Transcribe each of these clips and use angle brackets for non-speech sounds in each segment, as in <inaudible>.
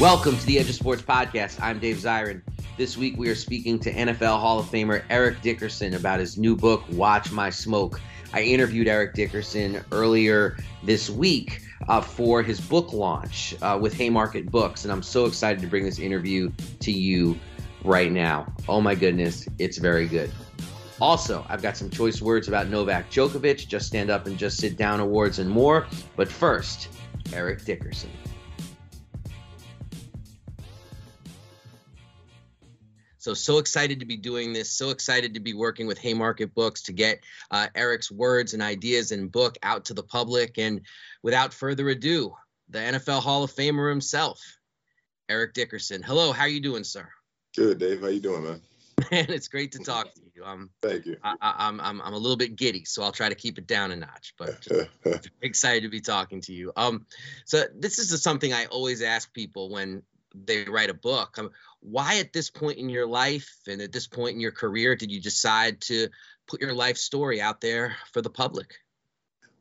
Welcome to the Edge of Sports podcast. I'm Dave Zirin. This week we are speaking to NFL Hall of Famer Eric Dickerson about his new book, Watch My Smoke. I interviewed Eric Dickerson earlier this week uh, for his book launch uh, with Haymarket Books, and I'm so excited to bring this interview to you right now. Oh my goodness, it's very good. Also, I've got some choice words about Novak Djokovic, Just Stand Up and Just Sit Down awards, and more. But first, Eric Dickerson. So, so excited to be doing this. So excited to be working with Haymarket Books to get uh, Eric's words and ideas and book out to the public. And without further ado, the NFL Hall of Famer himself, Eric Dickerson. Hello, how are you doing, sir? Good, Dave. How you doing, man? <laughs> Man, it's great to talk to you. Um, Thank you. I, I, I'm, I'm I'm a little bit giddy, so I'll try to keep it down a notch. But <laughs> excited to be talking to you. Um, so this is something I always ask people when they write a book. Um, why at this point in your life and at this point in your career did you decide to put your life story out there for the public?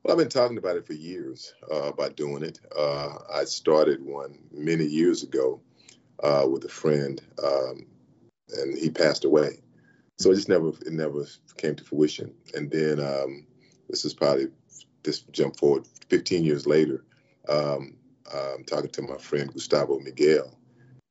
Well, I've been talking about it for years uh, about doing it. Uh, I started one many years ago uh, with a friend, um, and he passed away. So it just never it never came to fruition. And then um, this is probably this jump forward 15 years later. Um, I'm talking to my friend Gustavo Miguel,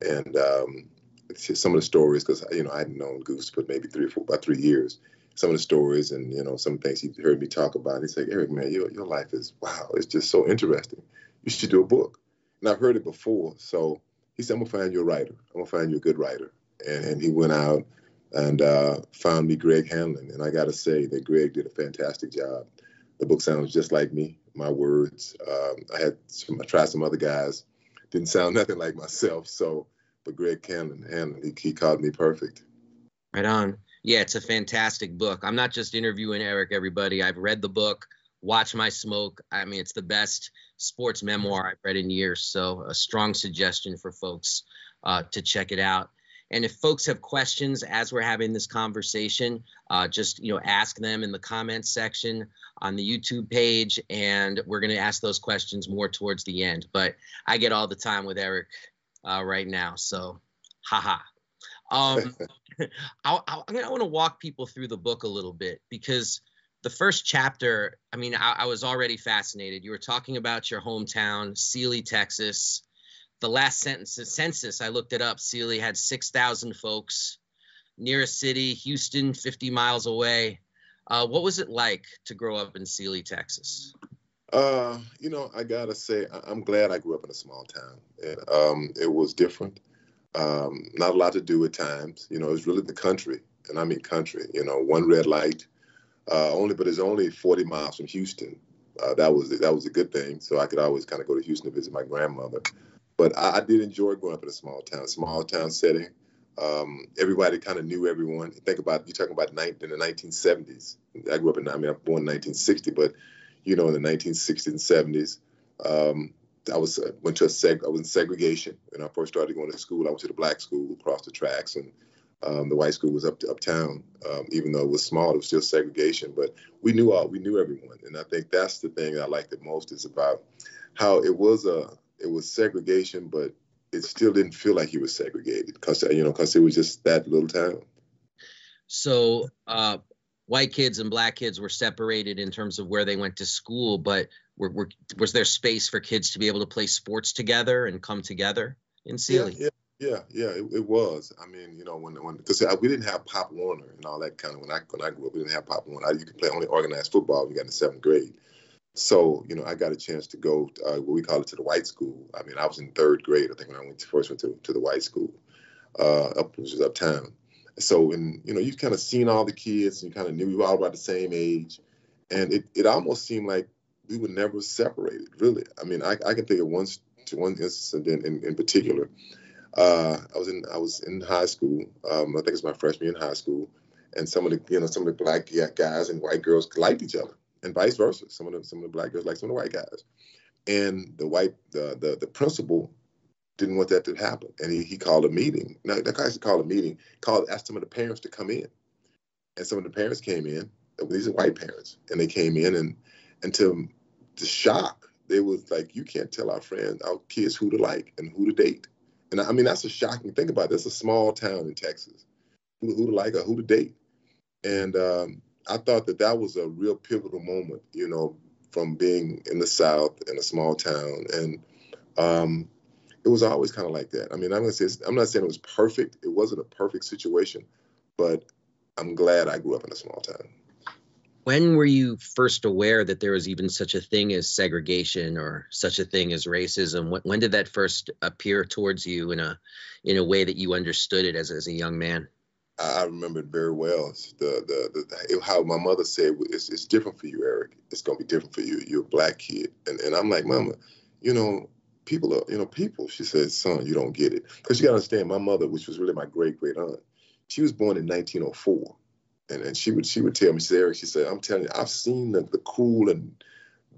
and um, some of the stories because you know I hadn't known Goose for maybe three or four about three years. Some of the stories and you know some things he heard me talk about. He said, "Eric, man, your your life is wow. It's just so interesting. You should do a book." And I've heard it before, so he said, "I'm gonna find you a writer. I'm gonna find you a good writer." And, and he went out and uh, found me Greg Hanlon, and I got to say that Greg did a fantastic job. The book sounds just like me. My words. Um, I had some, I tried some other guys, didn't sound <laughs> nothing like myself. So but Greg Hanlon, Hanlon he, he called me perfect. Right on. Yeah, it's a fantastic book. I'm not just interviewing Eric, everybody. I've read the book, Watch My Smoke. I mean, it's the best sports memoir I've read in years. So, a strong suggestion for folks uh, to check it out. And if folks have questions as we're having this conversation, uh, just you know ask them in the comments section on the YouTube page, and we're going to ask those questions more towards the end. But I get all the time with Eric uh, right now. So, haha. Um, <laughs> I, I, I want to walk people through the book a little bit because the first chapter, I mean, I, I, was already fascinated. You were talking about your hometown, Sealy, Texas. The last sentence, the census, I looked it up. Sealy had 6,000 folks. Nearest city, Houston, 50 miles away. Uh, what was it like to grow up in Sealy, Texas? Uh, you know, I gotta say, I- am glad I grew up in a small town. And, um, it was different. Um, not a lot to do at times. You know, it was really the country, and I mean country. You know, one red light. Uh, only, but it's only 40 miles from Houston. Uh, that was that was a good thing. So I could always kind of go to Houston to visit my grandmother. But I, I, did enjoy growing up in a small town, small town setting. Um, everybody kind of knew everyone. Think about you're talking about in the 1970s. I grew up in I mean I'm born in 1960, but you know in the 1960s and 70s, um, I was uh, went to a seg I was in segregation when I first started going to school. I went to the black school across the tracks, and um, the white school was up to, uptown. Um, even though it was small, it was still segregation. But we knew all we knew everyone, and I think that's the thing I liked the most is about how it was a it was segregation, but it still didn't feel like he was segregated because you know because it was just that little town. So uh, white kids and black kids were separated in terms of where they went to school, but were, were, was there space for kids to be able to play sports together and come together in Sealy? Yeah, yeah, yeah, yeah it, it, was. I mean, you know, when when because we didn't have Pop Warner and all that kind of when I when I grew up, we didn't have Pop Warner. I, you could play only organized football when you got in the seventh grade. So, you know, I got a chance to go, uh, what we call it, to the white school. I mean, I was in third grade, I think, when I went to, first went to, to the white school, uh, up, which was uptown. So, and, you know, you've kind of seen all the kids and you kind of knew we were all about the same age. And it, it almost seemed like we were never separated, really. I mean, I, I can think of one, one incident in, in, particular. Uh, I was in I was in high school. Um, I think it's my freshman in high school, and some of the you know some of the black guys and white girls liked each other and vice versa. Some of the some of the black girls liked some of the white guys, and the white the the, the principal didn't want that to happen, and he, he called a meeting. Now that guy called a meeting, called asked some of the parents to come in, and some of the parents came in. These are white parents, and they came in, and and to the shock, they was like, you can't tell our friends, our kids who to like and who to date. And I mean, that's a shocking thing about this. A small town in Texas. Who, who to like or who to date. And um, I thought that that was a real pivotal moment, you know, from being in the South in a small town, and um, it was always kind of like that. I mean, I'm gonna say I'm not saying it was perfect. It wasn't a perfect situation, but I'm glad I grew up in a small town. When were you first aware that there was even such a thing as segregation or such a thing as racism? When, when did that first appear towards you in a in a way that you understood it as as a young man? I remember it very well. The, the, the how my mother said it's, it's different for you, Eric. It's gonna be different for you. You're a black kid, and and I'm like, Mama, you know, people are, you know, people. She said, Son, you don't get it, because you gotta understand. My mother, which was really my great great aunt, she was born in 1904, and and she would she would tell me, she said, Eric, she said, I'm telling you, I've seen the, the cruel and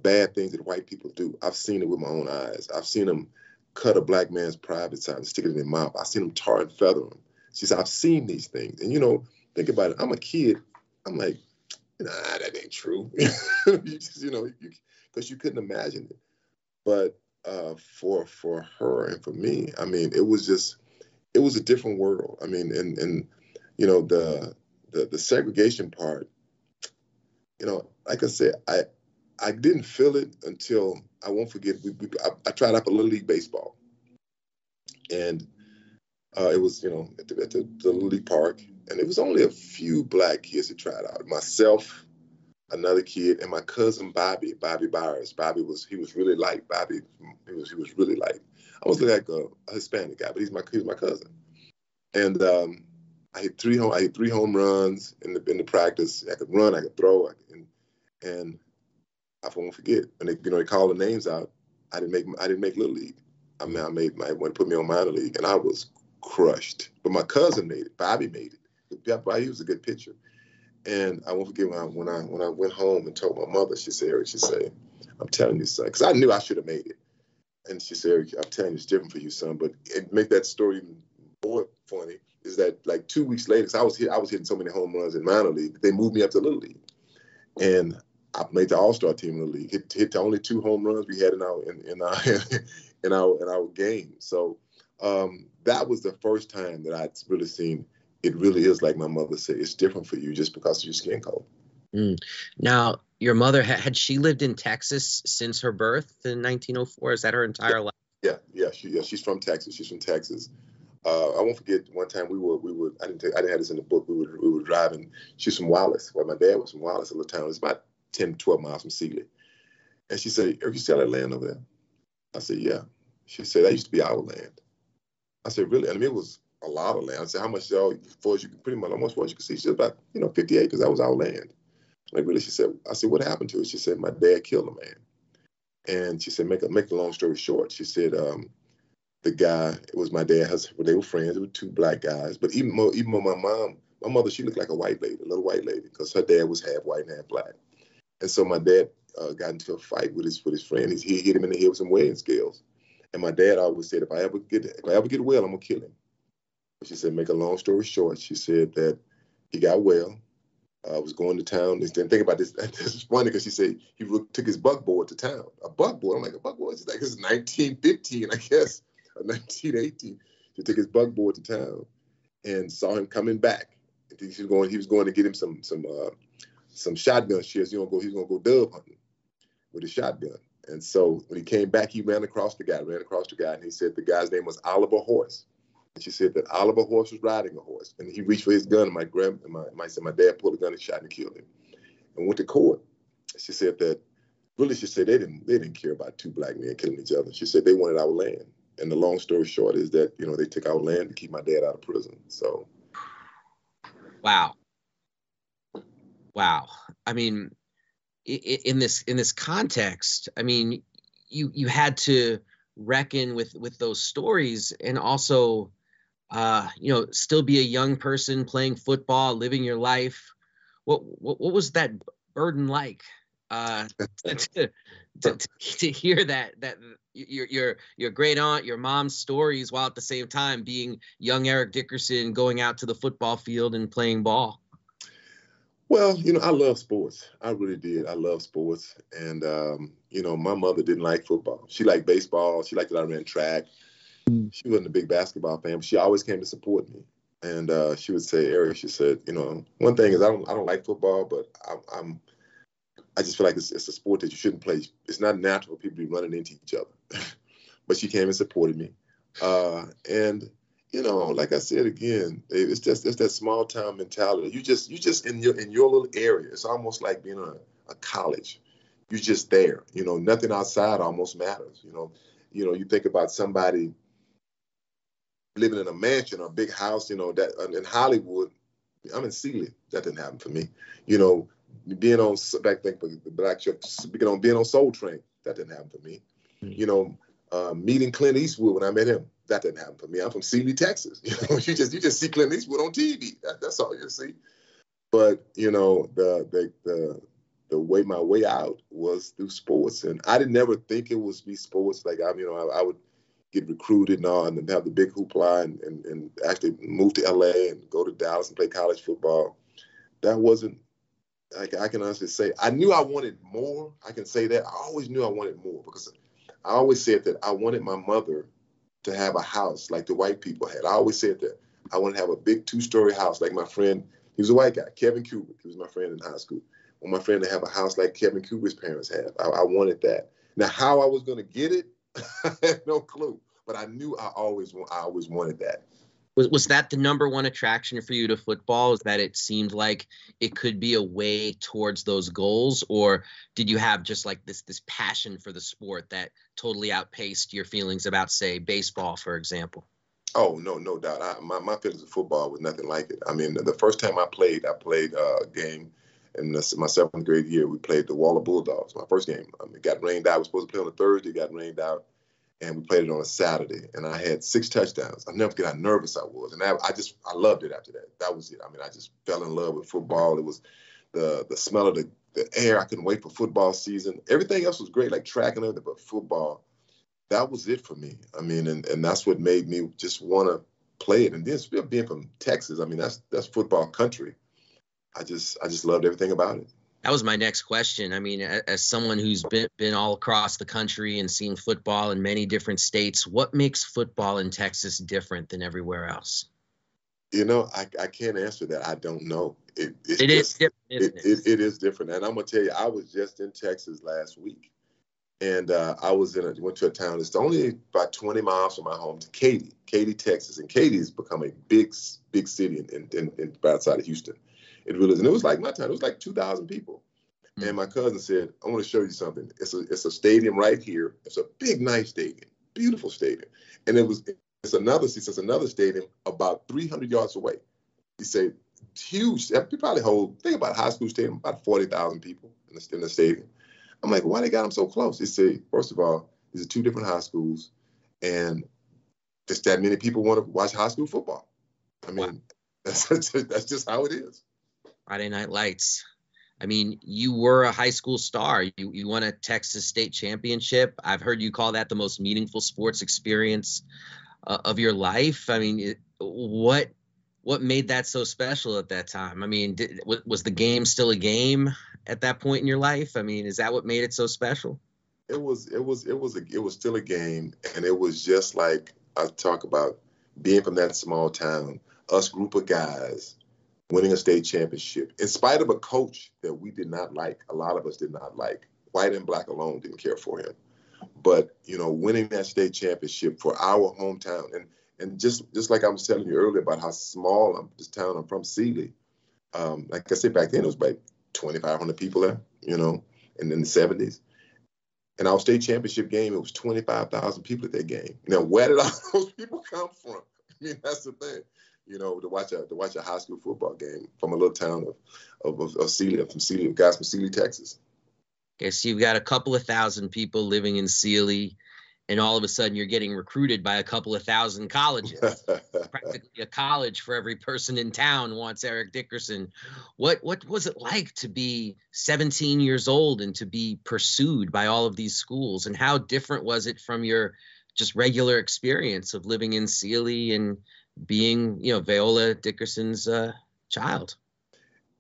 bad things that white people do. I've seen it with my own eyes. I've seen them cut a black man's private side and stick it in their mouth. I've seen them tar and feather him. She said, I've seen these things. And, you know, think about it. I'm a kid. I'm like, nah, that ain't true. <laughs> you just, you know, because you, you, couldn't imagine it. But uh, for for her and for me, I mean, it was just, it was a different world. I mean, and and you know the the the segregation part. You know, like I said, I I didn't feel it until I won't forget. We, we I, I tried out for little league baseball, and uh, it was, you know, at the, at the, the Lily Park, and it was only a few black kids that tried out. Myself, another kid, and my cousin Bobby, Bobby Byers. Bobby was he was really light. Bobby, he was he was really light. I was like a, a Hispanic guy, but he's my he's my cousin. And um, I hit three home I hit three home runs in the in the practice. I could run, I could throw, I could, and and I won't forget when they you know they called the names out. I didn't make I didn't make little league. I mean I made my went put me on minor league, and I was crushed. But my cousin made it. Bobby made it. Bobby was a good pitcher. And I won't forget when I when I when I went home and told my mother, she said, Eric, she said, I'm telling you, son, because I knew I should have made it. And she said, Eric, I'm telling you, it's different for you, son. But it make that story even more funny is that like two weeks later, because I was hit, I was hitting so many home runs in minor league, they moved me up to little league, and I made the All Star team in the league. Hit, hit the only two home runs we had in our in, in our <laughs> in our in our game. So um, that was the first time that I'd really seen it really is like my mother said, it's different for you just because of your skin color. Mm. Now, your mother had she lived in Texas since her birth in 1904? Is that her entire yeah. life? Yeah, yeah, she, yeah. She's from Texas. She's from Texas. Uh, I won't forget one time we were we were I didn't take, I didn't have this in the book. We were we were driving. She's from Wallace. Well, my dad was from Wallace, a little town. It's about 10, 12 miles from Sealy. And she said, "Have you seen that land over there?" I said, "Yeah." She said, "That used to be our land." I said, really? I mean, it was a lot of land. I said, how much all far as you can pretty much almost as you can see. She said about, you know, 50 acres. That was our land. Like really, she said, I said, what happened to it? She said, my dad killed a man. And she said, make a make a long story short, she said, um, the guy it was my dad. Husband, they were friends. They were two black guys. But even more, even more, my mom, my mother, she looked like a white lady, a little white lady, because her dad was half white and half black. And so my dad uh, got into a fight with his with his friend. He, he hit him in the head with some weighing scales. And my dad always said, if I ever get if I ever get well, I'm gonna kill him. She said, make a long story short, she said that he got well. I uh, was going to town. And think about this. <laughs> This is funny because she said he took his buckboard to town. A buckboard. I'm like, a buckboard? She's like, it's 1915, I guess, or 1918. He took his buckboard to town and saw him coming back. He was going. He was going to get him some some uh, some shotgun shells. He gonna go. He's gonna go dove hunting with a shotgun. And so when he came back, he ran across the guy. Ran across the guy, and he said the guy's name was Oliver Horse. She said that Oliver Horse was riding a horse, and he reached for his gun. And my grand, my, my, my dad pulled a gun and shot and killed him. And went to court. She said that really, she said they didn't they didn't care about two black men killing each other. She said they wanted our land. And the long story short is that you know they took our land to keep my dad out of prison. So, wow, wow. I mean, in this in this context, I mean, you you had to reckon with with those stories and also uh, you know, still be a young person playing football, living your life. What what, what was that burden like? Uh, <laughs> to, to, to, hear that that your your your great aunt, your mom's stories, while at the same time being young Eric Dickerson going out to the football field and playing ball. Well, you know, I love sports. I really did. I love sports, and um, you know, my mother didn't like football. She liked baseball. She liked that I ran track. She wasn't a big basketball fan, but she always came to support me. And uh, she would say, Eric, she said, you know, one thing is I don't I don't like football, but I, am I just feel like it's, it's, a sport that you shouldn't play. It's not natural for people to be running into each other. <laughs> but she came and supported me. Uh, and you know, like I said again, it's just it's that small town mentality. You just you just in your in your little area. It's almost like being a, a college. You're just there. You know, nothing outside almost matters. You know, you know, you think about somebody living in a mansion or a big house, you know, that in Hollywood, I'm in Sealy. That didn't happen for me. You know, being on back then, black church, being on being on Soul Train, that didn't happen for me. Mm-hmm. You know, uh, meeting Clint Eastwood when I met him, that didn't happen for me. I'm from Sealy, Texas. <laughs> You know, you just you just see Clint Eastwood on TV. That, that's all you see. But you know, the the the the way my way out was through sports, and I didn't never think it was be sports. Like I'm, you know, I, I would get recruited and all, and have the big hoopla and, and, and actually move to LA and go to Dallas and play college football. That wasn't, I, I can honestly say, I knew I wanted more. I can say that. I always knew I wanted more because I always said that I wanted my mother to have a house like the white people had. I always said that I want to have a big two story house like my friend, he was a white guy, Kevin Kubrick. He was my friend in high school. I want my friend to have a house like Kevin Kubrick's parents have. I, I wanted that. Now, how I was going to get it, <laughs> I had no clue but I knew I always I always wanted that. Was was that the number one attraction for you to football? Is that it seemed like it could be a way towards those goals, or did you have just like this this passion for the sport that totally outpaced your feelings about, say, baseball, for example? Oh no, no doubt. I, my my feelings of football was nothing like it. I mean, the first time I played, I played uh, a game in the, my seventh grade year. We played the Waller Bulldogs. My first game. It got rained out. I was supposed to play on a Thursday. It got rained out and we played it on a Saturday, and I had six touchdowns. I never forget how nervous I was, and I, I, just I loved it after that. That was it. I mean, I just fell in love with football. It was the the smell of the, the air. I couldn't wait for football season. Everything else was great, like track and everything, but football, that was it for me. I mean, and, and that's what made me just want to play it. And then being from Texas, I mean, that's that's football country. I just I just loved everything about it that was my next question. I mean, as someone who's been been all across the country and seen football in many different states, what makes football in Texas different than everywhere else? You know, I, I can't answer that. I don't know. It, it's it just, is different. It, it, it is different. And I'm gonna tell you, I was just in Texas last week, and uh, I was in a went to a town. It's only about 20 miles from my home to Katy, Katy, Texas, and Katy has become a big big city in in, in, in outside of Houston. It really is. And it was like my time. It was like 2,000 people. Mm-hmm. And my cousin said, I want to show you something. It's a it's a stadium right here. It's a big, nice stadium, beautiful stadium. And it was it's another it's another stadium about 300 yards away. He said, huge. They probably hold. Think about high school stadium, about 40,000 people in the, in the stadium. I'm like, why they got them so close? He said, first of all, these are two different high schools, and just that many people want to watch high school football. I mean, wow. <laughs> that's that's just how it is. Friday Night Lights. I mean, you were a high school star. You you won a Texas state championship. I've heard you call that the most meaningful sports experience uh, of your life. I mean, what what made that so special at that time? I mean, did, was the game still a game at that point in your life? I mean, is that what made it so special? It was. It was. It was. A, it was still a game, and it was just like I talk about being from that small town. Us group of guys winning a state championship, in spite of a coach that we did not like. A lot of us did not like. White and black alone didn't care for him. But you know, winning that state championship for our hometown, and and just just like I was telling you earlier about how small I'm, this town I'm from, Sealy. Um, like I said back then, it was about 2,500 people there, you know, and in the 70s. And our state championship game, it was 25,000 people at that game. Now, where did all <laughs> those people come from? I mean, that's the thing, you know, to watch a to watch a high school football game from a little town of of, of, Sealy, from Sealy, guys from Sealy, Texas. Okay, so you've got a couple of thousand people living in Sealy and all of a sudden you're getting recruited by a couple of thousand colleges. <laughs> Practically a college for every person in town wants Eric Dickerson. What what was it like to be 17 years old and to be pursued by all of these schools? And how different was it from your just regular experience of living in Sealy and being, you know, Viola Dickerson's uh, child?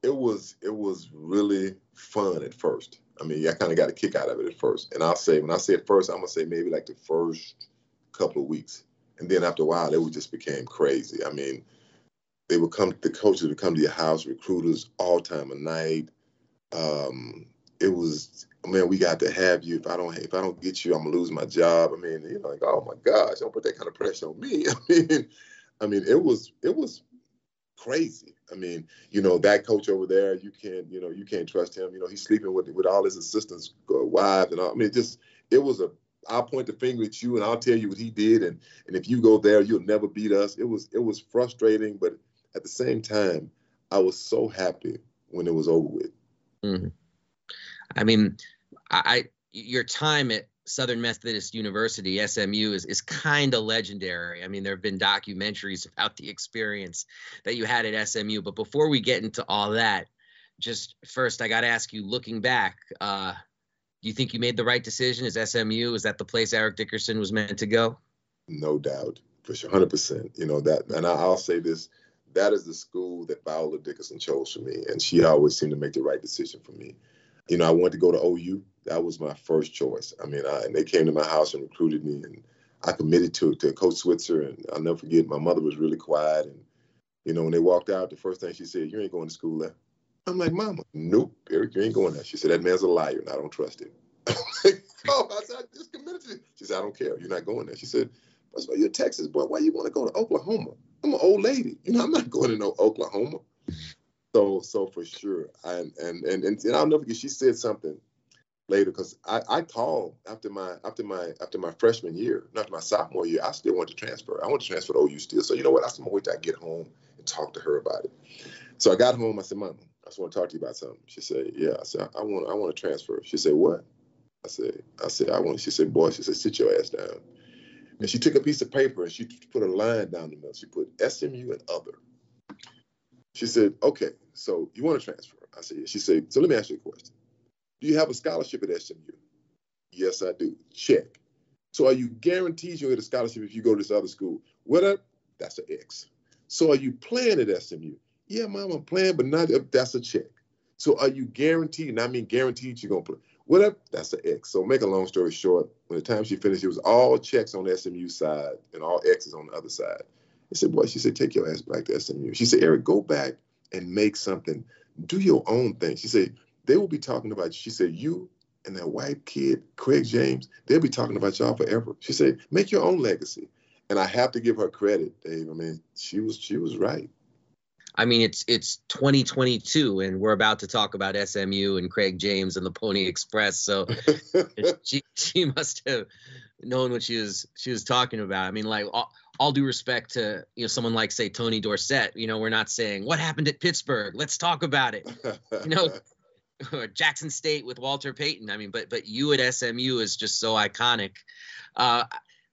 It was it was really fun at first I mean, I kind of got a kick out of it at first. And I'll say, when I say at first, I'm gonna say maybe like the first couple of weeks, and then after a while, it just became crazy. I mean, they would come, the coaches would come to your house, recruiters all time of night. Um, it was, man, we got to have you. If I don't, if I don't get you, I'm gonna lose my job. I mean, you know, like, oh my gosh, don't put that kind of pressure on me. <laughs> I mean, I mean, it was, it was crazy. I mean, you know, that coach over there, you can't, you know, you can't trust him. You know, he's sleeping with with all his assistants' uh, wives and all. I mean, just it was a. I'll point the finger at you and I'll tell you what he did, and and if you go there, you'll never beat us. It was it was frustrating, but at the same time, I was so happy when it was over with. Mm-hmm. I mean, I your time at Southern Methodist University, SMU, is, is kind of legendary. I mean, there have been documentaries about the experience that you had at SMU. But before we get into all that, just first, I got to ask you, looking back, uh, do you think you made the right decision? Is SMU, is that the place Eric Dickerson was meant to go? No doubt, for sure, 100%. You know, that, and I'll say this that is the school that Viola Dickerson chose for me. And she always seemed to make the right decision for me. You know, I wanted to go to OU that was my first choice. I mean, I, and they came to my house and recruited me, and I committed to to Coach Switzer. And I'll never forget, my mother was really quiet, and you know, when they walked out, the first thing she said, "You ain't going to school there." I'm like, "Mama, nope, Eric, you ain't going there." She said, "That man's a liar, and I don't trust him." <laughs> oh, I said, I just committed to. She said, "I don't care. You're not going there." She said, "First of all, you're a Texas boy. Why you want to go to Oklahoma? I'm an old lady. You know, I'm not <laughs> going to no Oklahoma." So, so for sure, and and and and, and I'll never forget. She said something later because I, I called after my after my after my freshman year, not my sophomore year. I still wanted to transfer. I want to transfer to OU still. So you know what? I said, I'm gonna wait till I get home and talk to her about it. So I got home. I said, Mom, I just want to talk to you about something. She said, Yeah. I said, I want I want to transfer. She said, What? I said, I said, I want. She said, Boy, she said, sit your ass down. And she took a piece of paper and she put a line down the middle. She put SMU and other. She said, Okay, so you want to transfer? I said, yeah. She said, So let me ask you a question. Do you have a scholarship at SMU? Yes, I do. Check. So are you guaranteed you'll get a scholarship if you go to this other school? What up? That's an X. So are you playing at SMU? Yeah, mom, I'm playing, but not uh, that's a check. So are you guaranteed? And I mean guaranteed you're gonna play. Whatever, that's an X. So make a long story short, when the time she finished, it was all checks on the SMU side and all X's on the other side. I said, boy, she said, take your ass back to SMU. She said, Eric, go back and make something. Do your own thing. She said, they will be talking about, she said, you and that white kid, Craig James, they'll be talking about y'all forever. She said, make your own legacy. And I have to give her credit, Dave. I mean, she was she was right. I mean, it's it's 2022, and we're about to talk about SMU and Craig James and the Pony Express. So <laughs> <laughs> she she must have known what she was she was talking about. I mean, like all, all due respect to you know someone like say Tony Dorsett, you know, we're not saying what happened at Pittsburgh. Let's talk about it. You know, <laughs> Jackson State with Walter Payton. I mean, but but you at SMU is just so iconic. Uh,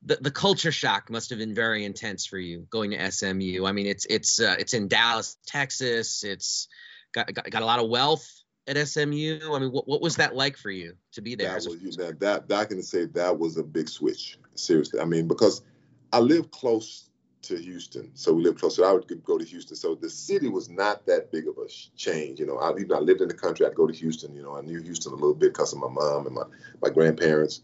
the, the culture shock must have been very intense for you going to SMU. I mean, it's it's uh, it's in Dallas, Texas. It's got, got, got a lot of wealth at SMU. I mean, what, what was that like for you to be there? That was, that, that, that I can say that was a big switch. Seriously, I mean, because I live close to Houston, so we lived close. So I would go to Houston. So the city was not that big of a change. You know, I even I lived in the country. I'd go to Houston. You know, I knew Houston a little bit because of my mom and my my grandparents.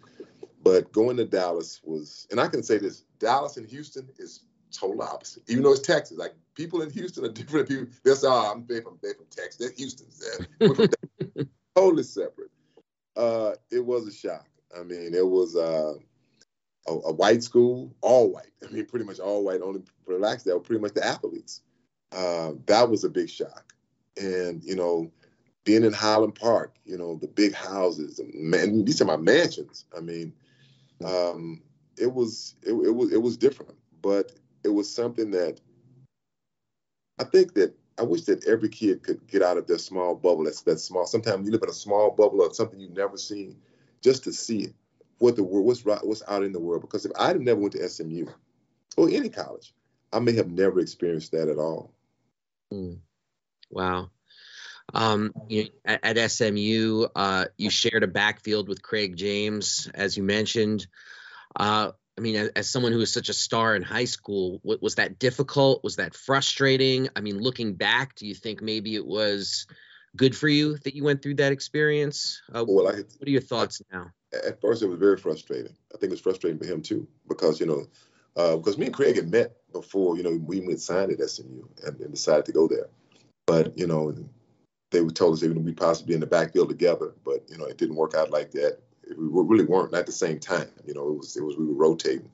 But going to Dallas was, and I can say this: Dallas and Houston is total opposite. Even though it's Texas, like people in Houston are different. People they'll say, "Oh, I'm they from they from Texas. They're Houston's. <laughs> totally separate." Uh, it was a shock. I mean, it was uh, a, a, white school, all white. I mean, pretty much all white. Only blacks that were pretty much the athletes. Uh, that was a big shock. And you know, being in Highland Park, you know, the big houses, man, these are my mansions. I mean, um, it was it, it was it was different, but it was something that I think that I wish that every kid could get out of their small bubble. That's that small. Sometimes you live in a small bubble of something you've never seen, just to see it, what the world, what's what's out in the world. Because if I'd never went to SMU or any college, I may have never experienced that at all. Mm. Wow. Um, you, at, at, SMU, uh, you shared a backfield with Craig James, as you mentioned. Uh, I mean, as, as, someone who was such a star in high school, what, was that difficult? Was that frustrating? I mean, looking back, do you think maybe it was good for you that you went through that experience? Uh, well, I, what are your thoughts I, now? At first, it was very frustrating. I think it was frustrating for him too, because you know, uh, because me and Craig had met before. You know, we went signed at SMU and, and decided to go there, but you know, they were told us even we possibly be in the backfield together, but you know it didn't work out like that. We really weren't at the same time. You know, it was it was we were rotating,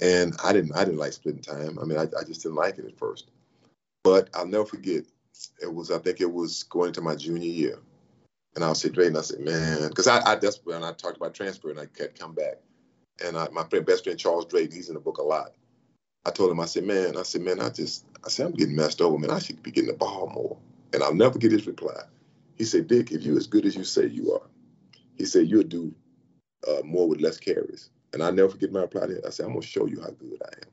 and I didn't I didn't like splitting time. I mean, I, I just didn't like it at first. But I'll never forget. It was I think it was going to my junior year, and I was sitting and I said, man, because I, I that's when I talked about transfer and I kept come back, and I, my friend best friend Charles Drayton, he's in the book a lot. I told him I said, man, I said, man, I just I said I'm getting messed over, man. I should be getting the ball more. And I'll never get his reply. He said, Dick, if you're as good as you say you are, he said, you'll do uh, more with less carries. And I never forget my reply. I said, I'm gonna show you how good I am.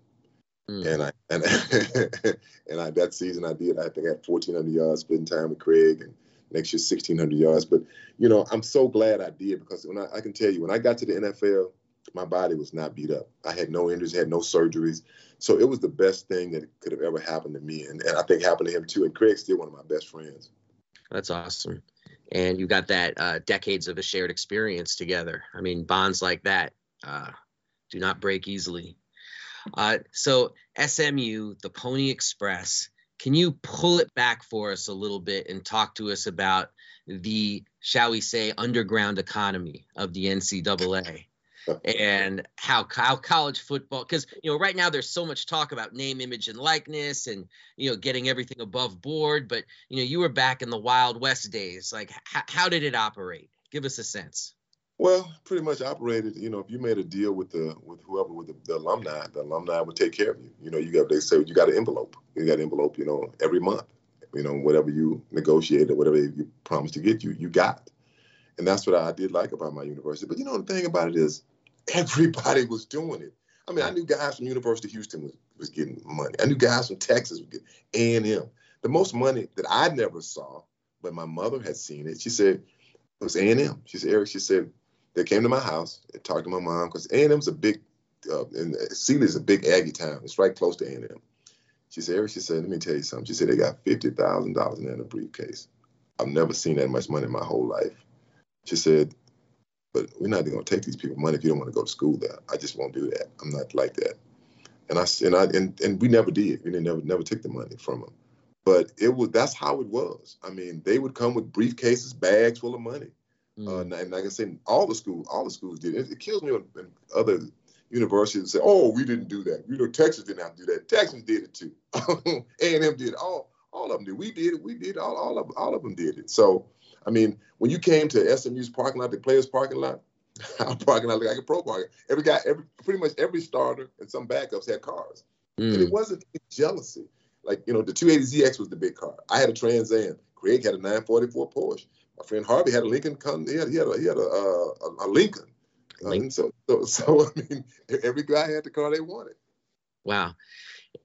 Mm. And I and <laughs> and I that season I did. I think I had 1,400 yards, spending time with Craig, and next year 1,600 yards. But you know, I'm so glad I did because when I, I can tell you, when I got to the NFL, my body was not beat up. I had no injuries, had no surgeries. So it was the best thing that could have ever happened to me. And, and I think happened to him too. And Craig's still one of my best friends. That's awesome. And you got that uh, decades of a shared experience together. I mean, bonds like that uh, do not break easily. Uh, so, SMU, the Pony Express, can you pull it back for us a little bit and talk to us about the, shall we say, underground economy of the NCAA? <laughs> and how how college football because you know right now there's so much talk about name image and likeness and you know getting everything above board. But you know you were back in the wild west days. Like h- how did it operate? Give us a sense well pretty much operated you know if you made a deal with the with whoever with the, the alumni the alumni would take care of you you know you got they say you got an envelope you got an envelope you know every month you know whatever you negotiated whatever you promised to get you you got and that's what I did like about my university. But you know the thing about it is, <laughs> everybody was doing it. I mean, I knew guys from University of Houston was, was getting money. I knew guys from Texas was getting A and M. The most money that I never saw, but my mother had seen it. She said it was A and M. She said Eric. She said they came to my house and talked to my mom because A and M's a big, uh, and Sealy's a big Aggie town. It's right close to A and M. She said Eric. She said let me tell you something. She said they got fifty thousand dollars in a briefcase. I've never seen that much money in my whole life. She said but we're not going to take these people money if you don't want to go to school there. I just won't do that. I'm not like that. And I and I and, and we never did. We never never took the money from them. But it was that's how it was. I mean, they would come with briefcases, bags full of money. Mm. Uh, and like I said, all the schools, all the schools did. It, it kills me when, when other universities say, "Oh, we didn't do that." You know, Texas didn't have to do that. Texas did it too. <laughs> A and M did it. All all of them did. We did it. We did all all of all of them did it. So I mean, when you came to SMU's parking lot, the players' parking lot, <laughs> our parking lot looked like a pro parking. Every guy, every pretty much every starter and some backups had cars, mm. and it wasn't jealousy. Like you know, the 280ZX was the big car. I had a Trans Am. Craig had a 944 Porsche. My friend Harvey had a Lincoln. Come, He had he had a, he had a, a, a Lincoln. And so, so, <laughs> so, I mean, every guy had the car they wanted. Wow.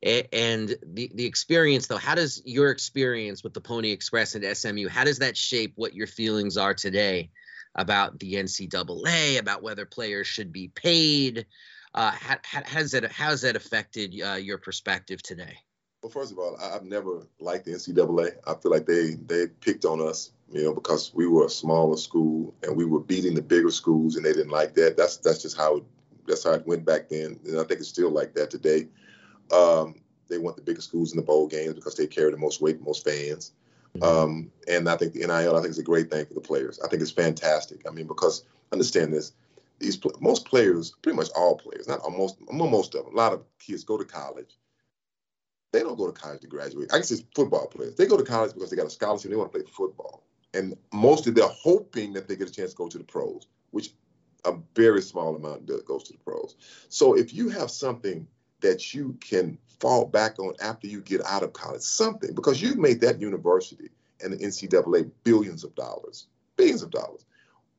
And the, the experience, though, how does your experience with the Pony Express at SMU, how does that shape what your feelings are today about the NCAA, about whether players should be paid? Uh, how, how, has that, how has that affected uh, your perspective today? Well, first of all, I've never liked the NCAA. I feel like they they picked on us, you know, because we were a smaller school and we were beating the bigger schools, and they didn't like that. That's that's just how it, that's how it went back then, and I think it's still like that today. Um, they want the bigger schools in the bowl games because they carry the most weight, most fans. Mm-hmm. Um, and I think the NIL, I think, is a great thing for the players. I think it's fantastic. I mean, because understand this, these most players, pretty much all players, not almost most of them, a lot of kids go to college they don't go to college to graduate. I guess it's football players. They go to college because they got a scholarship. They want to play football, and mostly they're hoping that they get a chance to go to the pros, which a very small amount goes to the pros. So if you have something that you can fall back on after you get out of college, something because you've made that university and the NCAA billions of dollars, billions of dollars.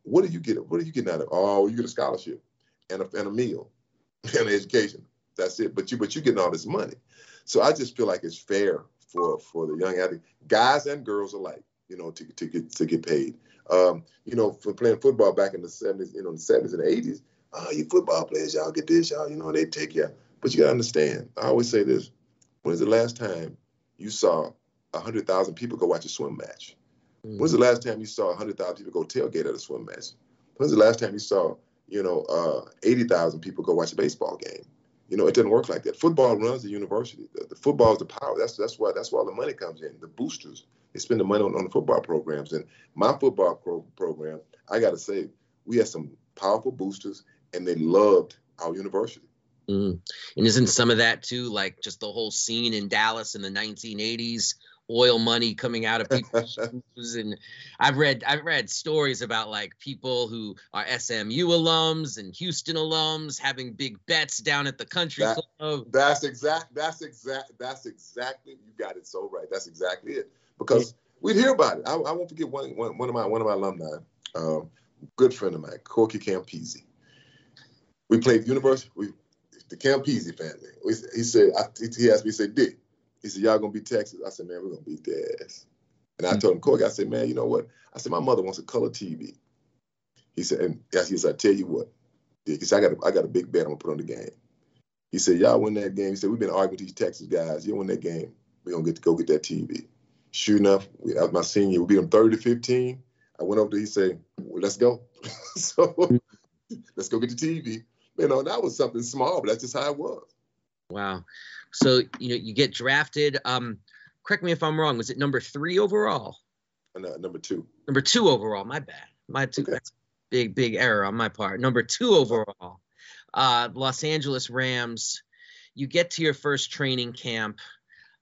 What do you get? What are you getting out of? Oh, you get a scholarship and a, and a meal <laughs> and an education. That's it. But you but you're getting all this money. So I just feel like it's fair for for the young athlete, guys and girls alike, you know, to, to get to get paid. Um, you know, for playing football back in the 70s, you know, the 70s and 80s, oh, you football players, y'all get this, y'all, you know, they take you. But you gotta understand, I always say this: when's the last time you saw hundred thousand people go watch a swim match? Mm. When's the last time you saw hundred thousand people go tailgate at a swim match? When's the last time you saw, you know, uh, eighty thousand people go watch a baseball game? You know, it doesn't work like that. Football runs the university. The, the football is the power. That's that's why that's why all the money comes in. The boosters they spend the money on, on the football programs. And my football pro- program, I got to say, we had some powerful boosters, and they loved our university. Mm. And isn't some of that too, like just the whole scene in Dallas in the 1980s oil money coming out of <laughs> people's shoes. And I've read I've read stories about like people who are SMU alums and Houston alums having big bets down at the country that, club. That's exact. That's exact. That's exactly. You got it so right. That's exactly it. Because yeah. we'd hear about it. I, I, won't forget one, one, one of my one of my alumni, um, good friend of mine, Corky Campisi. We played university. We the Campisi family. We, he said, I, he asked me, he said, Dick, he said, Y'all gonna beat Texas? I said, Man, we're gonna beat their ass. And I hmm. told him, Corey, I said, Man, you know what? I said, My mother wants a color TV. He said, and he said, I tell you what. Said, I got a, I got a big bet I'm gonna put on the game. He said, Y'all win that game. He said, We've been arguing with these Texas guys. You win that game, we're gonna get to go get that TV. Sure enough, we, was my senior. We beat them 30 to 15. I went over to he said, well, let's go. <laughs> so hmm. let's go get the TV. You know, that was something small, but that's just how it was. Wow. So you know you get drafted. Um, correct me if I'm wrong. Was it number three overall? No, number two. Number two overall. My bad. My two. Okay. That's big big error on my part. Number two overall. Uh, Los Angeles Rams. You get to your first training camp.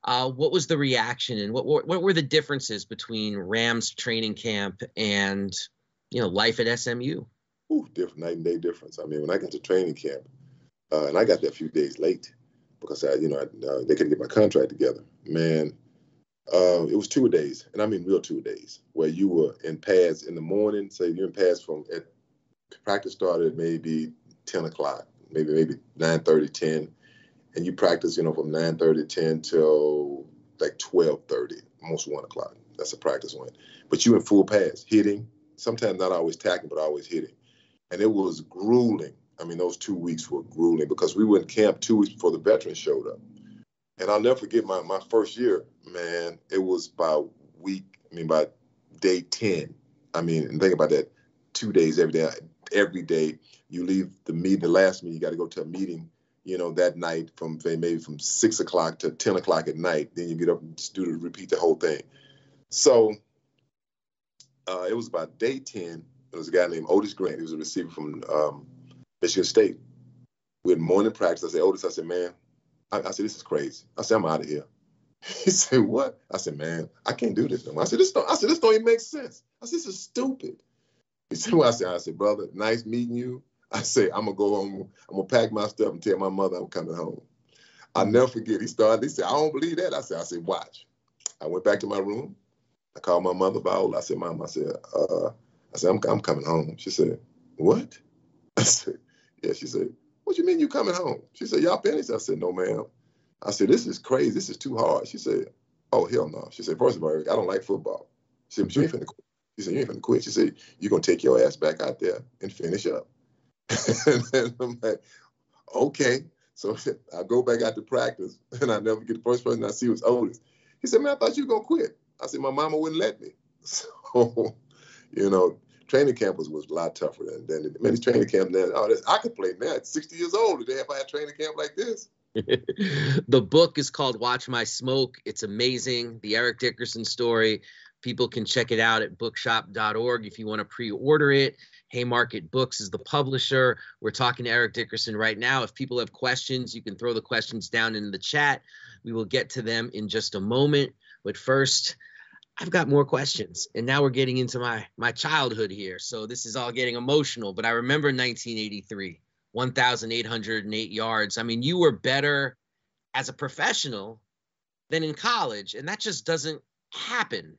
Uh, what was the reaction and what, what what were the differences between Rams training camp and you know life at SMU? Ooh, different night and day difference. I mean, when I got to training camp, uh, and I got there a few days late, because I, you know, I, uh, they couldn't get my contract together. Man, uh, it was two days, and I mean real two days, where you were in pads in the morning. Say you're in pads from at practice started maybe 10 o'clock, maybe maybe 9:30, 10, and you practice, you know, from 9:30, 10 till like 12:30, almost one o'clock. That's a practice one. But you in full pads, hitting, sometimes not always tacking, but always hitting, and it was grueling I mean, those two weeks were grueling because we were in camp two weeks before the veterans showed up. And I'll never forget my, my first year, man, it was by week, I mean, by day 10. I mean, and think about that two days every day. Every day you leave the meeting, the last meeting, you got to go to a meeting, you know, that night from maybe from six o'clock to 10 o'clock at night. Then you get up and do to repeat the whole thing. So uh, it was about day 10. There was a guy named Otis Grant. He was a receiver from um, Michigan State. We had morning practice. I said, Otis, I said, man, I, I said, this is crazy. I said, I'm out of here. He said, what? I said, man, I can't do this no more. I said, this don't, I said, this don't even make sense. I said, this is stupid. He said, well, I said, I said, brother, nice meeting you. I said, I'm gonna go home, I'm gonna pack my stuff and tell my mother I'm coming home. I'll never forget. He started, he said, I don't believe that. I said, I said, watch. I went back to my room. I called my mother, Viola. I said, Mom, I said, uh, I said, I'm, I'm coming home. She said, What? I said, yeah. She said, what you mean you coming home? She said, y'all finished? I said, no, ma'am. I said, this is crazy. This is too hard. She said, oh, hell no. She said, first of all, I don't like football. She said, but you ain't finna quit. She said, you ain't finna quit. She said, you're to take your ass back out there and finish up. <laughs> and I'm like, okay. So <laughs> I go back out to practice, <laughs> and I never get the first person I see was Otis. He said, man, I thought you were to quit. I said, my mama wouldn't let me. So, you know, training camp was, was a lot tougher than, than many training camp now. Oh, this, I could play now at 60 years old today if I had training camp like this. <laughs> the book is called Watch My Smoke. It's amazing. The Eric Dickerson story. People can check it out at bookshop.org if you want to pre order it. Haymarket Books is the publisher. We're talking to Eric Dickerson right now. If people have questions, you can throw the questions down in the chat. We will get to them in just a moment. But first, I've got more questions. And now we're getting into my my childhood here. So this is all getting emotional, but I remember 1983. 1,808 yards. I mean, you were better as a professional than in college, and that just doesn't happen.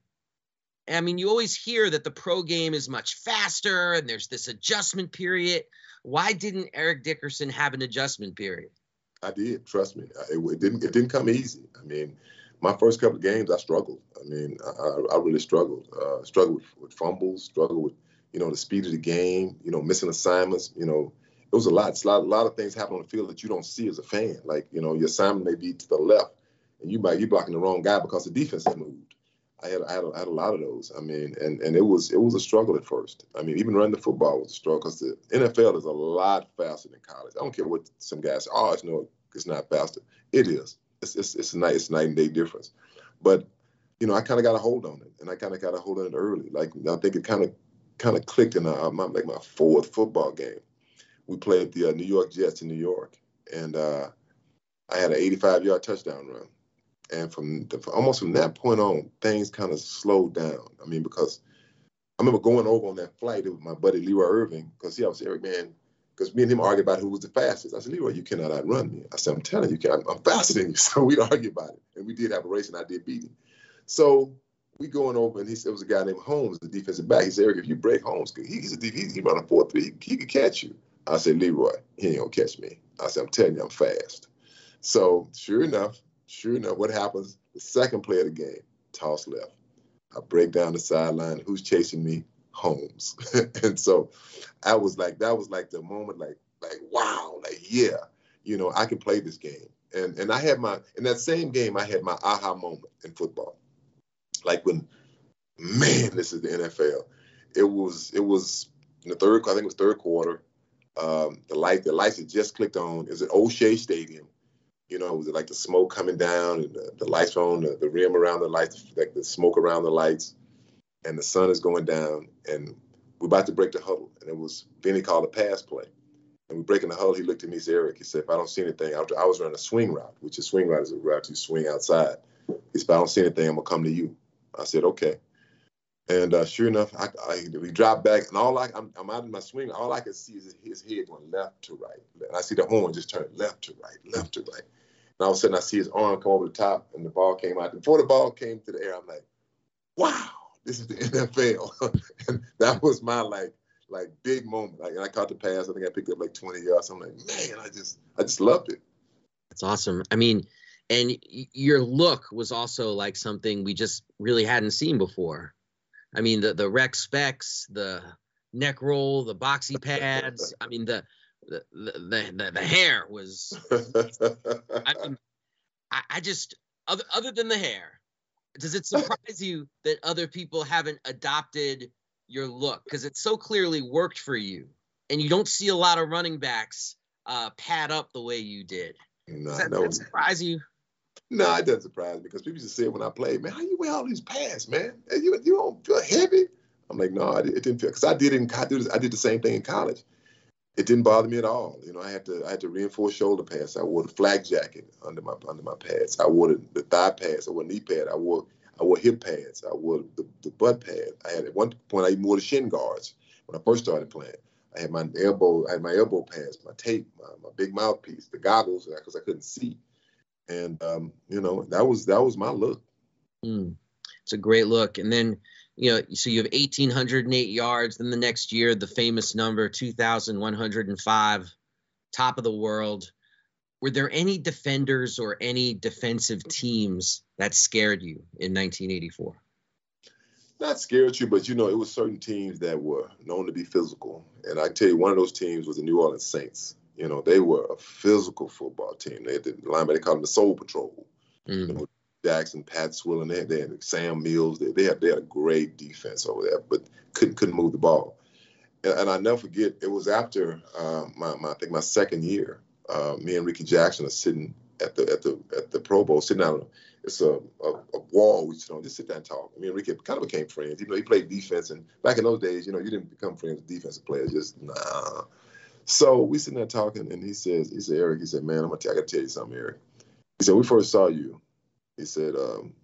I mean, you always hear that the pro game is much faster and there's this adjustment period. Why didn't Eric Dickerson have an adjustment period? I did. Trust me, it, it didn't. It didn't come easy. I mean, my first couple of games, I struggled. I mean, I, I really struggled. Uh, struggled with, with fumbles. Struggled with, you know, the speed of the game. You know, missing assignments. You know, it was a lot. It's a lot, a lot of things happen on the field that you don't see as a fan. Like, you know, your assignment may be to the left, and you might be blocking the wrong guy because the defense moved. I had, I had, had a lot of those. I mean, and and it was it was a struggle at first. I mean, even running the football was a struggle because the NFL is a lot faster than college. I don't care what some guys say. Oh, it's no, it's not faster. It is. It's it's it's a night it's night and day difference. But you know, I kind of got a hold on it, and I kind of got a hold on it early. Like I think it kind of kind of clicked in uh, my, like my fourth football game we played the uh, New York Jets in New York, and uh, I had an 85 yard touchdown run. And from the, almost from that point on, things kind of slowed down. I mean, because I remember going over on that flight with my buddy Leroy Irvin, because he was Eric, man, because me and him argued about who was the fastest. I said, Leroy, you cannot outrun me. I said, I'm telling you, I'm, I'm faster than you. <laughs> So we'd argue about it. And we did have a race, and I did beat him. So we going over, and he said, it was a guy named Holmes, the defensive back. He said, Eric, if you break Holmes, he's a he, he run a 4 3, he, he could catch you. I said, Leroy, he ain't gonna catch me. I said, I'm telling you, I'm fast. So sure enough, sure enough, what happens? The second play of the game, toss left. I break down the sideline. Who's chasing me? Holmes. <laughs> and so I was like, that was like the moment, like, like, wow, like, yeah, you know, I can play this game. And and I had my in that same game, I had my aha moment in football. Like when, man, this is the NFL. It was it was in the third, I think it was third quarter. Um, the light, the lights had just clicked on. Is it O'Shea Stadium. You know, it like the smoke coming down and the, the lights on, the, the, rim around the lights, like the smoke around the lights, and the sun is going down. And we're about to break the huddle. And it was Benny called a pass play. And we breaking the huddle. He looked at me, and said, Eric, he said, if I don't see anything, after I was running a swing route, which is swing route is a route you swing outside. He said, if I don't see anything, I'm gonna come to you. I said, okay. And uh, sure enough, I, I, we dropped back, and all I, I'm, I'm out in my swing. All I can see is his head going left to right. And I see the horn just turn left to right, left to right. And all of a sudden, I see his arm come over the top, and the ball came out. Before the ball came to the air, I'm like, "Wow, this is the <laughs> NFL." <laughs> and that was my like, like big moment. Like, and I caught the pass. I think I picked up like 20 yards. I'm like, man, I just, I just loved it. That's awesome. I mean, and your look was also like something we just really hadn't seen before. I mean, the the rec specs, the neck roll, the boxy pads. <laughs> I mean, the the the the, the hair was. I mean, I, I just other other than the hair, does it surprise you that other people haven't adopted your look because it so clearly worked for you, and you don't see a lot of running backs uh, pad up the way you did? No, does that, no. that surprise you? No, it doesn't surprise me because people just say when I play, man, how you wear all these pads, man? You you don't feel heavy. I'm like, no, it didn't feel because I did in I did, I did the same thing in college. It didn't bother me at all. You know, I had to I had to reinforce shoulder pads. I wore the flak jacket under my under my pads. I wore the, the thigh pads. I wore knee pad. I wore I wore hip pads. I wore the, the butt pad. I had at one point I even wore the shin guards when I first started playing. I had my elbow I had my elbow pads, my tape, my, my big mouthpiece, the goggles because I couldn't see and um, you know that was that was my look. Mm. it's a great look. And then, you know, so you have 1,808 yards. Then the next year, the famous number 2,105, top of the world. Were there any defenders or any defensive teams that scared you in 1984? Not scared you, but you know, it was certain teams that were known to be physical. And I tell you, one of those teams was the New Orleans Saints. You know, they were a physical football team. They had the lineman, they called them the Soul Patrol. Mm-hmm. You know, Jackson, Pat Swilling, they they had Sam Mills. They, they, had they had a great defense over there, but couldn't couldn't move the ball. And, and I never forget, it was after uh, my, my I think my second year. Uh, me and Rickey Jackson are sitting at the at the at the Pro Bowl, sitting down. It's a, a, a wall we sit on. Just sit down and talk. Me and Rickey kind of became friends. Even though he played defense, and back in those days, you know, you didn't become friends with defensive players. Just nah. So we sitting there talking, and he says, he said, Eric, he said, man, I'm gonna tell, I gotta tell you something, Eric. He said, we first saw you. He said, um,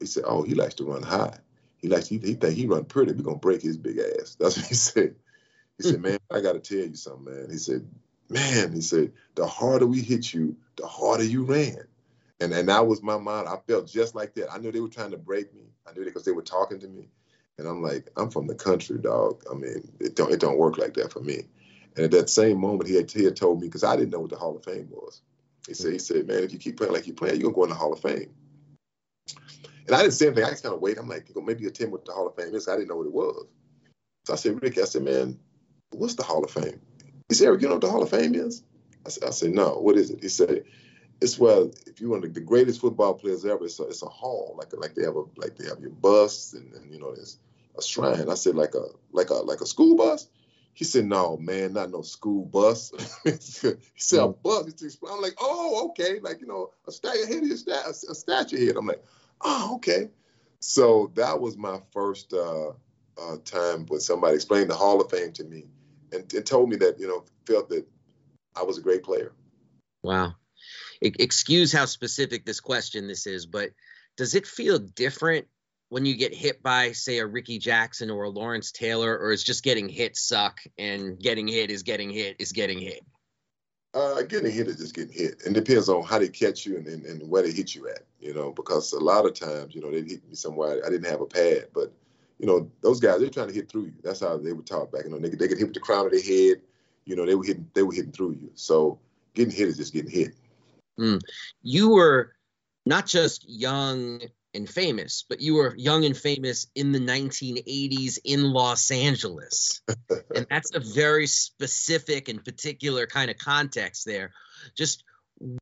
he said, oh, he likes to run high. He likes, he, he think he run pretty. We're gonna break his big ass. That's what he <laughs> said. He said, man, I gotta tell you something, man. He said, man, he said, the harder we hit you, the harder you ran. And and that was my mind. I felt just like that. I knew they were trying to break me. I knew it because they were talking to me. And I'm like, I'm from the country, dog. I mean, it don't it don't work like that for me. And at that same moment, he had, he had told me because I didn't know what the Hall of Fame was. He said, he said, man, if you keep playing like you're playing, you're gonna go in the Hall of Fame. And I didn't say anything. I just kind of wait. I'm like, maybe attend what the Hall of Fame is. I didn't know what it was. So I said, Rick, I said, man, what's the Hall of Fame? He said, Eric, you know what the Hall of Fame is? I said, I said, no, what is it? He said, it's well, if you want the greatest football players ever, it's a, it's a hall, like like they have a like they have your bus and, and you know there's a shrine. I said like a like a like a school bus. He said, "No, man, not no school bus." <laughs> he said, "A mm. bus." I'm like, "Oh, okay." Like you know, a statue head is a, a statue head. I'm like, "Oh, okay." So that was my first uh, uh, time when somebody explained the Hall of Fame to me, and, and told me that you know felt that I was a great player. Wow. Excuse how specific this question this is, but does it feel different when you get hit by, say, a Rickey Jackson or a Lawrence Taylor, or is just getting hit suck and getting hit is getting hit is getting hit? Uh, getting hit is just getting hit. And depends on how they catch you and, and, and, where they hit you at, you know, because a lot of times, you know, they hit me somewhere I didn't have a pad, but, you know, those guys, they're trying to hit through you. That's how they were taught back. You know, they, they get hit with the crown of their head, you know, they were hitting, they were hitting through you. So getting hit is just getting hit. Mm. You were not just young and famous, but you were young and famous in the 1980s in Los Angeles. <laughs> and that's a very specific and particular kind of context there. Just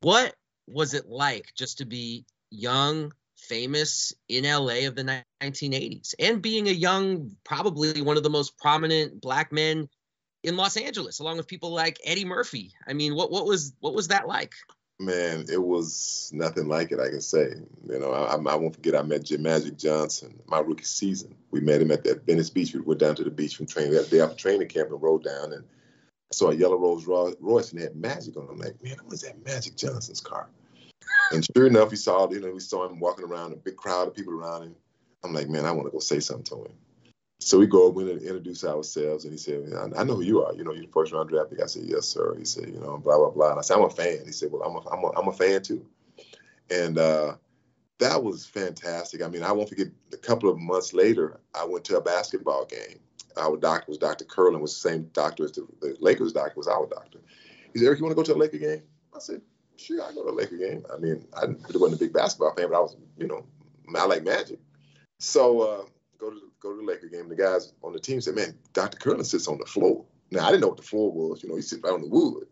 what was it like just to be young, famous in LA of the 1980s and being a young, probably one of the most prominent black men in Los Angeles, along with people like Eddie Murphy? I mean, what, what was what was that like? Man, it was nothing like it. I can say, you know, I, I won't forget. I met Jim Magic Johnson my rookie season. We met him at that Venice Beach. We went down to the beach from training that day after training camp and rode down and I saw a yellow Rolls Royce and had Magic on. I'm like, man, what is that Magic Johnson's car? And sure enough, we saw, you know, we saw him walking around, a big crowd of people around him. I'm like, man, I want to go say something to him. So we go over and introduce ourselves, and he said, I, I, know who you are. You know, you're the first round draft pick. I said, Yes, sir. He said, You know, blah, blah, blah. And I said, I'm a fan. He said, Well, I'm a, I'm a, I'm a fan too. And uh, that was fantastic. I mean, I won't forget a couple of months later, I went to a basketball game. Our doctor was Dr. Kerlan, was the same doctor as the, the Lakers doctor, was our doctor. He said, Eric, you want to go to a Laker game? I said, Sure, I go to a Laker game. I mean, I wasn't a big basketball fan, but I was, you know, I like magic. So, uh, go to go to the Laker game. The guys on the team said, "Man, Dr. Kerlan sits on the floor." Now I didn't know what the floor was. You know, he sits right on the wood.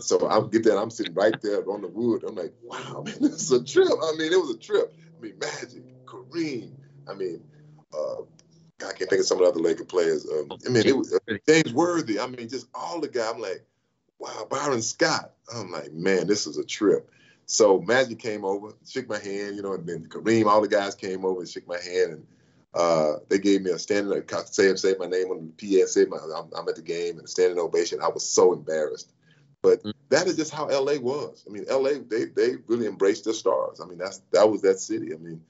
So I get that I'm sitting right there on the wood. I'm like, wow, man, <laughs> this is a trip. I mean, it was a trip. I mean, Magic, Kareem. I mean, uh, I can't think of some of the other Laker players. Um, I mean, it was uh, James Worthy. I mean, just all the guys. I'm like, wow, Byron Scott. I'm like, man, this is a trip. So Magic came over, shook my hand, you know, and then Kareem, all the guys came over and shook my hand, and uh, they gave me a standing say say my name on the PA, say my, I'm, I'm, at the game and a standing ovation. I was so embarrassed, but mm-hmm. that is just how LA was. I mean, LA they they really embraced the stars. I mean, that's that was that city. I mean,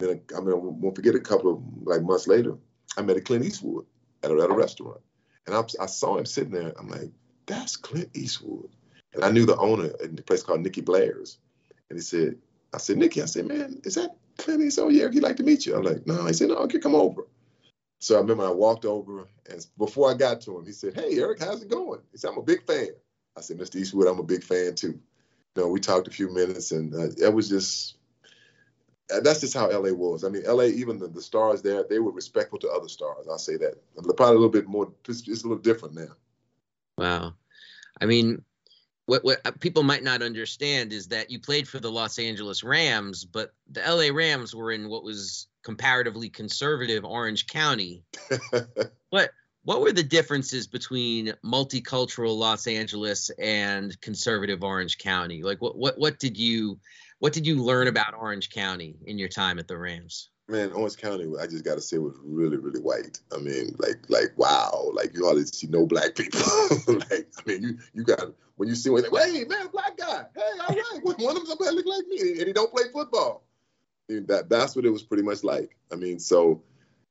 then I mean, I won't forget a couple of like months later, I met a Clint Eastwood at a, at a restaurant, and I, I saw him sitting there. I'm like, that's Clint Eastwood, and I knew the owner in the place called Nicky Blair's, and he said, I said, Nicky, I said, man, is that And he said, oh, yeah, he'd like to meet you. I'm like, no. He said, no, okay, come over. So I remember I walked over, and before I got to him, he said, hey, Eric, how's it going? He said, I'm a big fan. I said, Mr. Eastwood, I'm a big fan too. You know, we talked a few minutes, and uh, it was just uh, that's just how LA was. I mean, LA, even the, the stars there, they were respectful to other stars. I'll say that. Probably a little bit more, it's, it's a little different now. Wow. I mean, what what uh, people might not understand is that you played for the Los Angeles Rams, but the LA Rams were in what was comparatively conservative Orange County. <laughs> what what were the differences between multicultural Los Angeles and conservative Orange County? Like what what what did you what did you learn about Orange County in your time at the Rams? Man, Orange County, I just got to say, was really, really white. I mean, like, like, wow, like you hardly see no black people. <laughs> like, I mean, you, you got when you see one, like, hey, man, black guy, hey, all right, one of them somebody look like me, and he don't play football. That that's what it was pretty much like. I mean, so,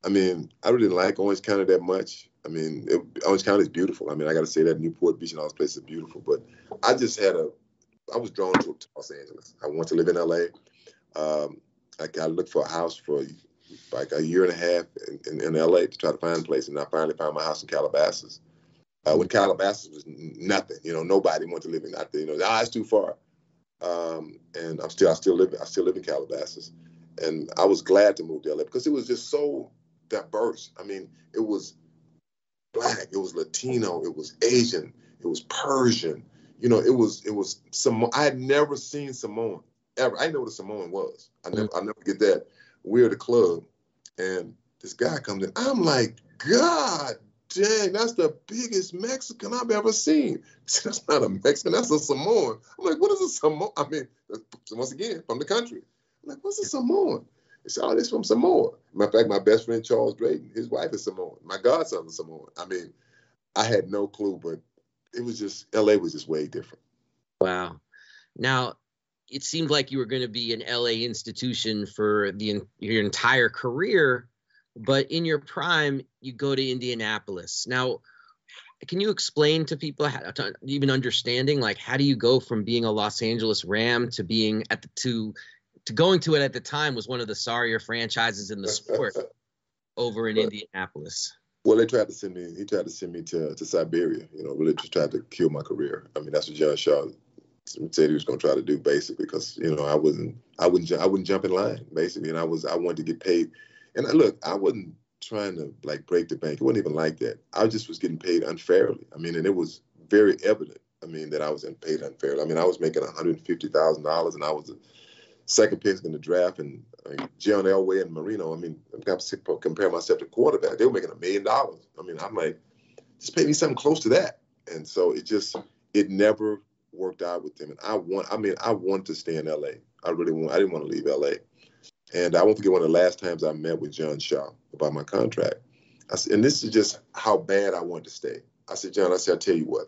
I mean, I really didn't like Orange County that much. I mean, it, Orange County is beautiful. I mean, I got to say that Newport Beach and all those places are beautiful. But I just had a, I was drawn to Los Angeles. I wanted to live in LA. Um, I, I looked for a house for like a year and a half in, in, in, LA to try to find a place, and I finally found my house in Calabasas. Uh, when Calabasas was nothing, you know, nobody wanted to live in out there. You know, ah, it's too far. Um, and I'm still, I still live, I still live in Calabasas, and I was glad to move to LA because it was just so diverse. I mean, it was black, it was Latino, it was Asian, it was Persian. You know, it was, it was some. I had never seen Samoan ever. I didn't know what a Samoan was. I never, mm-hmm. I never get that. We're at a club, and this guy comes in. I'm like, God dang, that's the biggest Mexican I've ever seen. Said, <laughs> that's not a Mexican, that's a Samoan. I'm like, what is a Samoan? I mean, <laughs> once again, from the country. I'm like, what's a Samoan? Said, oh, this from Samoa. Matter of fact, my best friend Charles Drayton, his wife is Samoan. My godson is Samoan. I mean, I had no clue, but it was just LA was just way different. Wow. Now, it seemed like you were going to be an LA institution for the your entire career, but in your prime, you go to Indianapolis. Now, can you explain to people how to even understanding like how do you go from being a Los Angeles Ram to being at the to to going to it at the time was one of the sorrier franchises in the sport <laughs> over in Indianapolis. Well, they tried to send me. He tried to send me to to Siberia. You know, really just tried to kill my career. I mean, that's what John Shaw said he was going to try to do, basically, because you know I wasn't, I wouldn't, I wouldn't jump in line, basically, and I was, I wanted to get paid. And I, look, I wasn't trying to like break the bank. It wasn't even like that. I just was getting paid unfairly. I mean, and it was very evident. I mean, that I was paid unfairly. I mean, I was making one hundred fifty thousand dollars, and I was the second pick in the draft, and I mean, John Elway and Marino. I mean, I'm to compare myself to quarterback. They were making a million dollars. I mean, I'm like, just pay me something close to that. And so it just, it never worked out with them. And I want, I mean, I want to stay in LA. I really want, I didn't want to leave LA. And I won't forget one of the last times I met with John Shaw about my contract. I said, and this is just how bad I wanted to stay. I said, John, I said, I'll tell you what.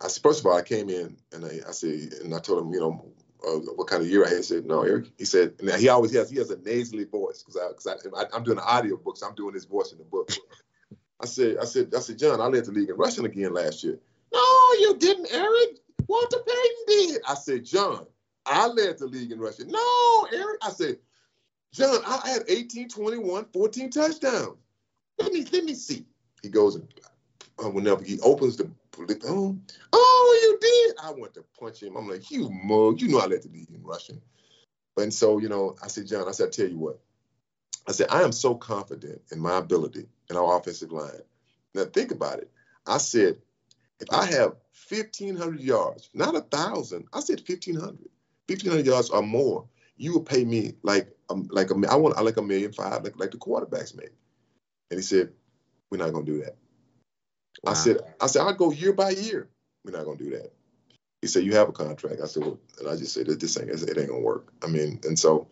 I said, first of all, I came in and I, I said, and I told him, you know, uh, what kind of year I had. He said, no, Eric. He said, now he always has, he has a nasally voice because I, cause I, am doing an audio book, so I'm doing his voice in the book. <laughs> I said, I said, I said, John, I led the league in rushing again last year. No, you didn't, Eric. Walter Payton did. I said, John, I led the league in rushing. No, Eric. I said, John, I had 18, 21, 14 touchdowns. Let me let me see. He goes and uh, whenever he opens the oh, oh, you did. I want to punch him. I'm like, you mug, you know I led the league in rushing. And so, you know, I said, John, I said, I tell you what. I said, I am so confident in my ability in our offensive line. Now think about it. I said, if I have 1,500 yards, not a thousand, I said 1,500, 1,500 yards or more, you will pay me like um, like a, I want I like a million five, like like the quarterbacks make. And he said, we're not gonna do that. Wow. I said, I said, I'll go year by year. We're not gonna do that. He said, you have a contract. I said, well, and I just said, this ain't, it ain't gonna work. I mean, and so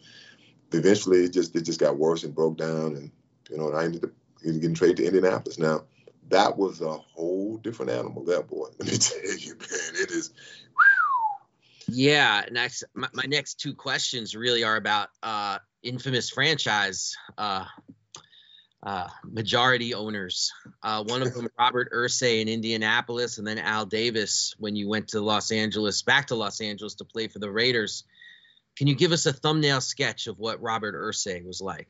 eventually it just it just got worse and broke down, and you know, and I ended up getting traded to Indianapolis. Now that was a whole different animal. That boy, <laughs> let me tell you, man, it is. Yeah, next my, my, next two questions really are about uh, infamous franchise uh, uh, majority owners. Uh, one of them, <laughs> Robert Irsay in Indianapolis, and then Al Davis when you went to Los Angeles, back to Los Angeles to play for the Raiders. Can you give us a thumbnail sketch of what Robert Irsay was like?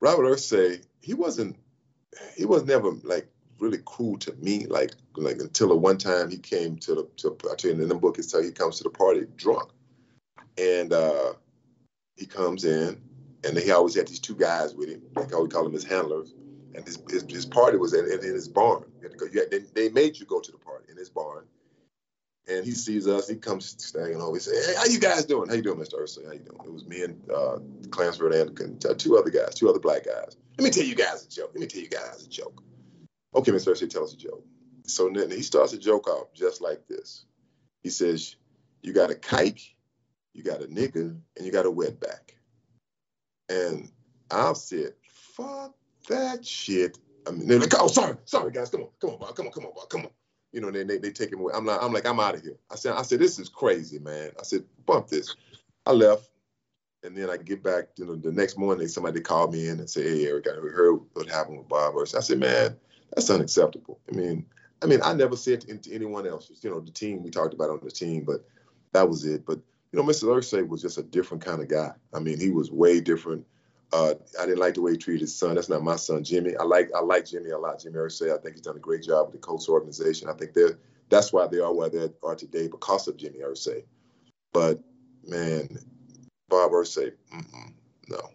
Robert Irsay, he wasn't, he was never like really cool to me. Like, like until the one time he came to the, to, I tell you in the book, it's how he comes to the party drunk, and uh, he comes in, and he always had these two guys with him. Like how we call them his handlers. And his, his, his party was in, in, his barn. You had to go, you had, they, they made you go to the party in his barn and he sees us. He comes standing over. He says, "Hey, how you guys doing? How you doing, Mr. Irsay? How you doing?" It was me and uh, Clansford and uh, two other guys, two other black guys. Let me tell you guys a joke. Let me tell you guys a joke. Okay, Mr. Irsay, tell us a joke. So then he starts a joke off just like this. He says, "You got a kike, you got a nigger, and you got a wetback." And I said, "Fuck that shit." I mean, they're like, "Oh, sorry, sorry, guys. Come on, come on, come on, come on, come on." You know, they, they, they take him away. I'm like, I'm like, I'm out of here. I said, I said, this is crazy, man. I said, bump this. I left. And then I get back, you know, the next morning, somebody called me in and said, Hey, Eric, I heard what happened with Bob I said, man, that's unacceptable. I mean, I mean, I never said to, to anyone else, you know, the team we talked about on the team, but that was it. But, you know, Mr. Irsay was just a different kind of guy. I mean, he was way different. Uh, I didn't like the way he treated his son. That's not my son, Jimmy. I like I like Jimmy a lot. Jimmy Irsay. I think he's done a great job with the Colts organization. I think they're that's why they are where they are today because of Jimmy Irsay. But man, Bob Irsay, no.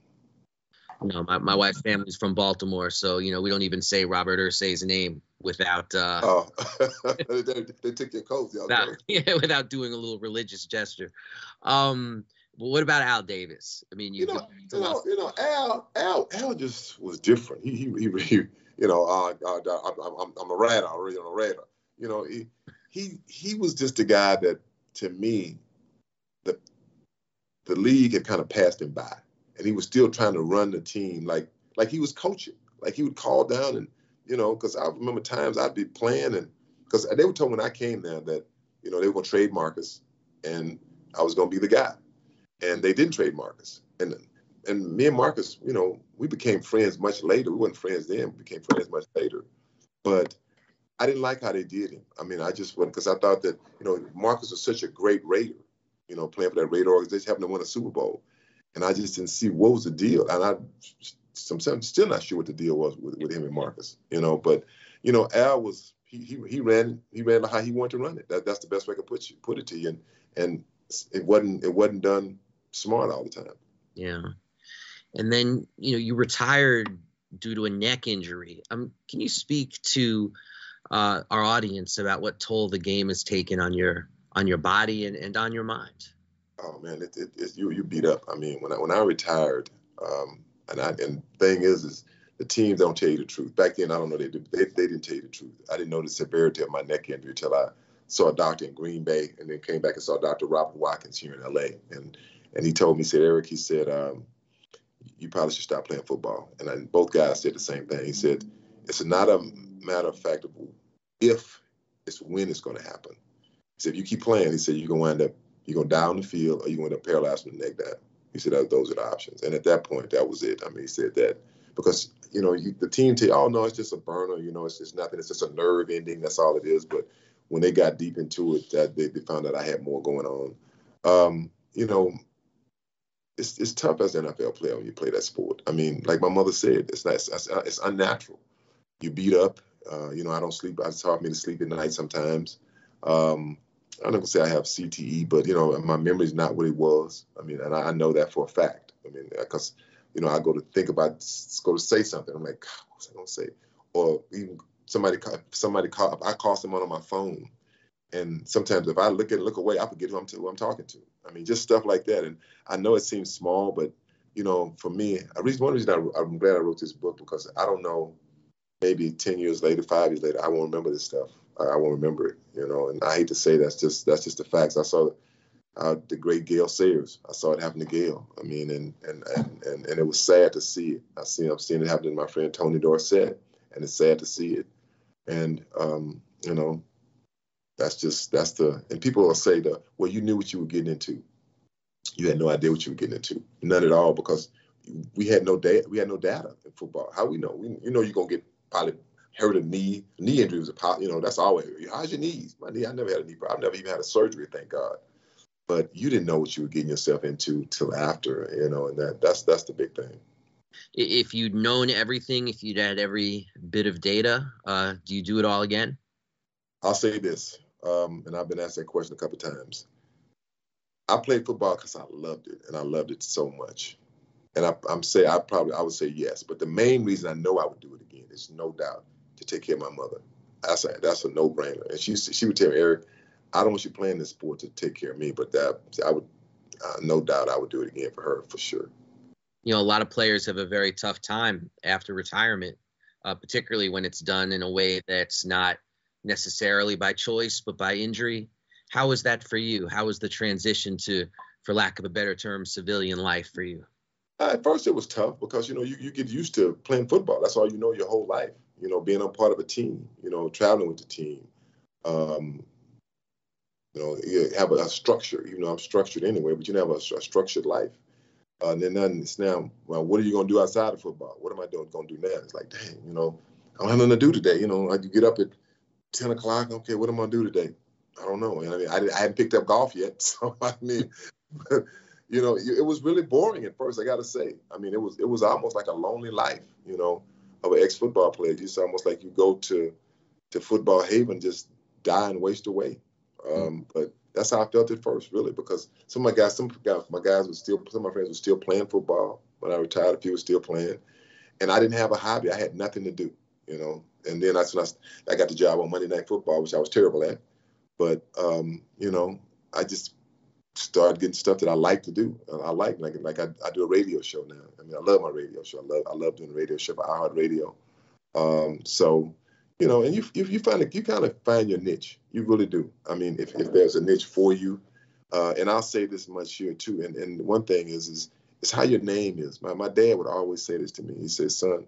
No, my, my wife's family's from Baltimore, so you know we don't even say Robert Irsay's name without. Uh, oh, <laughs> they, they, took your coat. Without, <laughs> yeah, without doing a little religious gesture. Um, but what about Al Davis? I mean, you, you know, you know, you know, Al, Al, Al just was different. He, he, he, he you know, uh, uh, I'm, I'm a writer, I'm a writer. You know, he, he, he was just a guy that, to me, the, the league had kind of passed him by, and he was still trying to run the team like, like he was coaching. Like he would call down and, you know, because I remember times I'd be playing and because they were told when I came there that, you know, they were going to trade Marcus and I was going to be the guy and they didn't trade Marcus. And and me and Marcus, you know, we became friends much later. We weren't friends then; we became friends much later. But I didn't like how they did him. I mean, I just went because I thought that you know Marcus was such a great Raider, you know, playing for that Raider organization, having to win a Super Bowl, and I just didn't see what was the deal. And I, I'm still not sure what the deal was with, with him and Marcus, you know. But you know, Al was he he, he ran he ran how he wanted to run it. That, that's the best way I could put you, put it to you. And and it wasn't it wasn't done smart all the time. Yeah. And then, you know, you retired due to a neck injury. Um, can you speak to uh, our audience about what toll the game has taken on your on your body and, and on your mind? Oh man, it, it, it's you you beat up. I mean, when I when I retired, um, and I and thing is is the teams don't tell you the truth. Back then, I don't know they did, they, they didn't tell you the truth. I didn't know the severity of my neck injury until I saw a doctor in Green Bay, and then came back and saw Dr. Robert Watkins here in L.A. and and he told me, he said, Eric, he said, um, you probably should stop playing football. And I, both guys said the same thing. He said, it's not a matter of fact of if, it's when it's going to happen. He said, if you keep playing, he said, you're going to wind up, you're going to die on the field or you're going to end up paralyzed with the neck down. He said, those are the options. And at that point, that was it. I mean, he said that because, you know, you, the team you, oh, no, it's just a burner. You know, it's just nothing. It's just a nerve ending. That's all it is. But when they got deep into it, that they, they found out I had more going on. Um, you know, it's it's tough as an NFL player when you play that sport. I mean, like my mother said, it's not it's, it's unnatural. You beat up. Uh, you know, I don't sleep. It's hard for me to sleep at night sometimes. Um, I'm not gonna say I have CTE, but you know, my memory's not what it was. I mean, and I, I know that for a fact. I mean, because you know, I go to think about, go to say something. I'm like, what was I gonna say? Or even somebody, somebody call. I call someone on my phone, and sometimes if I look at look away, I forget who I'm, to, who I'm talking to. I mean, just stuff like that. And I know it seems small, but you know, for me, I reason one reason I, am glad I wrote this book because I don't know, maybe ten years later, five years later, I won't remember this stuff. I, won't remember it, you know. And I hate to say that's just that's just the facts. I saw uh, the great Gale Sayers. I saw it happen to Gale. I mean, and and and and, and it was sad to see it. I see I'm seeing it happen to my friend Tony Dorsett, and it's sad to see it. And um, you know, that's just that's the and people will say the well you knew what you were getting into. You had no idea what you were getting into. None at all because we had no data. We had no data in football. How we know? We you know you're gonna get probably hurt a knee. Knee injury was a you know that's always how's your knees? My knee. I never had a knee problem. I've never even had a surgery. Thank God. but you didn't know what you were getting yourself into till after, you know, and that that's that's the big thing. If you'd known everything, if you'd had every bit of data, uh, do you do it all again? I'll say this, um, and I've been asked that question a couple of times. I played football because I loved it, and I loved it so much. And I, am say I probably I would say yes, but the main reason I know I would do it again is no doubt to take care of my mother. That's a that's a no brainer. And she she would tell me, Eric, I don't want you playing this sport to take care of me, but that I would, uh, no doubt, I would do it again for her for sure. You know, a lot of players have a very tough time after retirement, uh, particularly when it's done in a way that's not necessarily by choice but by injury. How was that for you? How was the transition to, for lack of a better term, civilian life for you? Uh, at first, it was tough because you know you, you get used to playing football. That's all you know your whole life. You know, being a part of a team. You know, traveling with the team. Um, you know, you have a, a, structure. You know, I'm structured anyway, but you have a, a structured life. Uh, and then nothing, it's now, well, what are you going to do outside of football? What am I doing, going to do now? It's like, dang, you know, I don't have nothing to do today. You know, I you get up at 10 o'clock. Okay, what am I to do today? I don't know. I mean, I, I hadn't picked up golf yet. <laughs> So, I mean, <laughs> you know, it was really boring at first, I got to say. I mean, it was it was almost like a lonely life, you know, of an ex-football player. It's almost like you go to to football haven, just die and waste away. Um, but that's how I felt at first, really, because some of my guys, some guys, my guys were still, some of my friends were still playing football when I retired. A few were still playing, and I didn't have a hobby. I had nothing to do, you know. And then that's when I, I got the job on Monday Night Football, which I was terrible at. But um, you know, I just started getting stuff that I like to do. I like like like I, I do a radio show now. I mean, I love my radio show. I love I love doing a radio show for iHeartRadio. Um, so you know, and you you, you find you kind of find your niche. You really do. I mean, if, if there's a niche for you, uh, and I'll say this much here too. And and one thing is is is how your name is. My my dad would always say this to me. He says, "Son,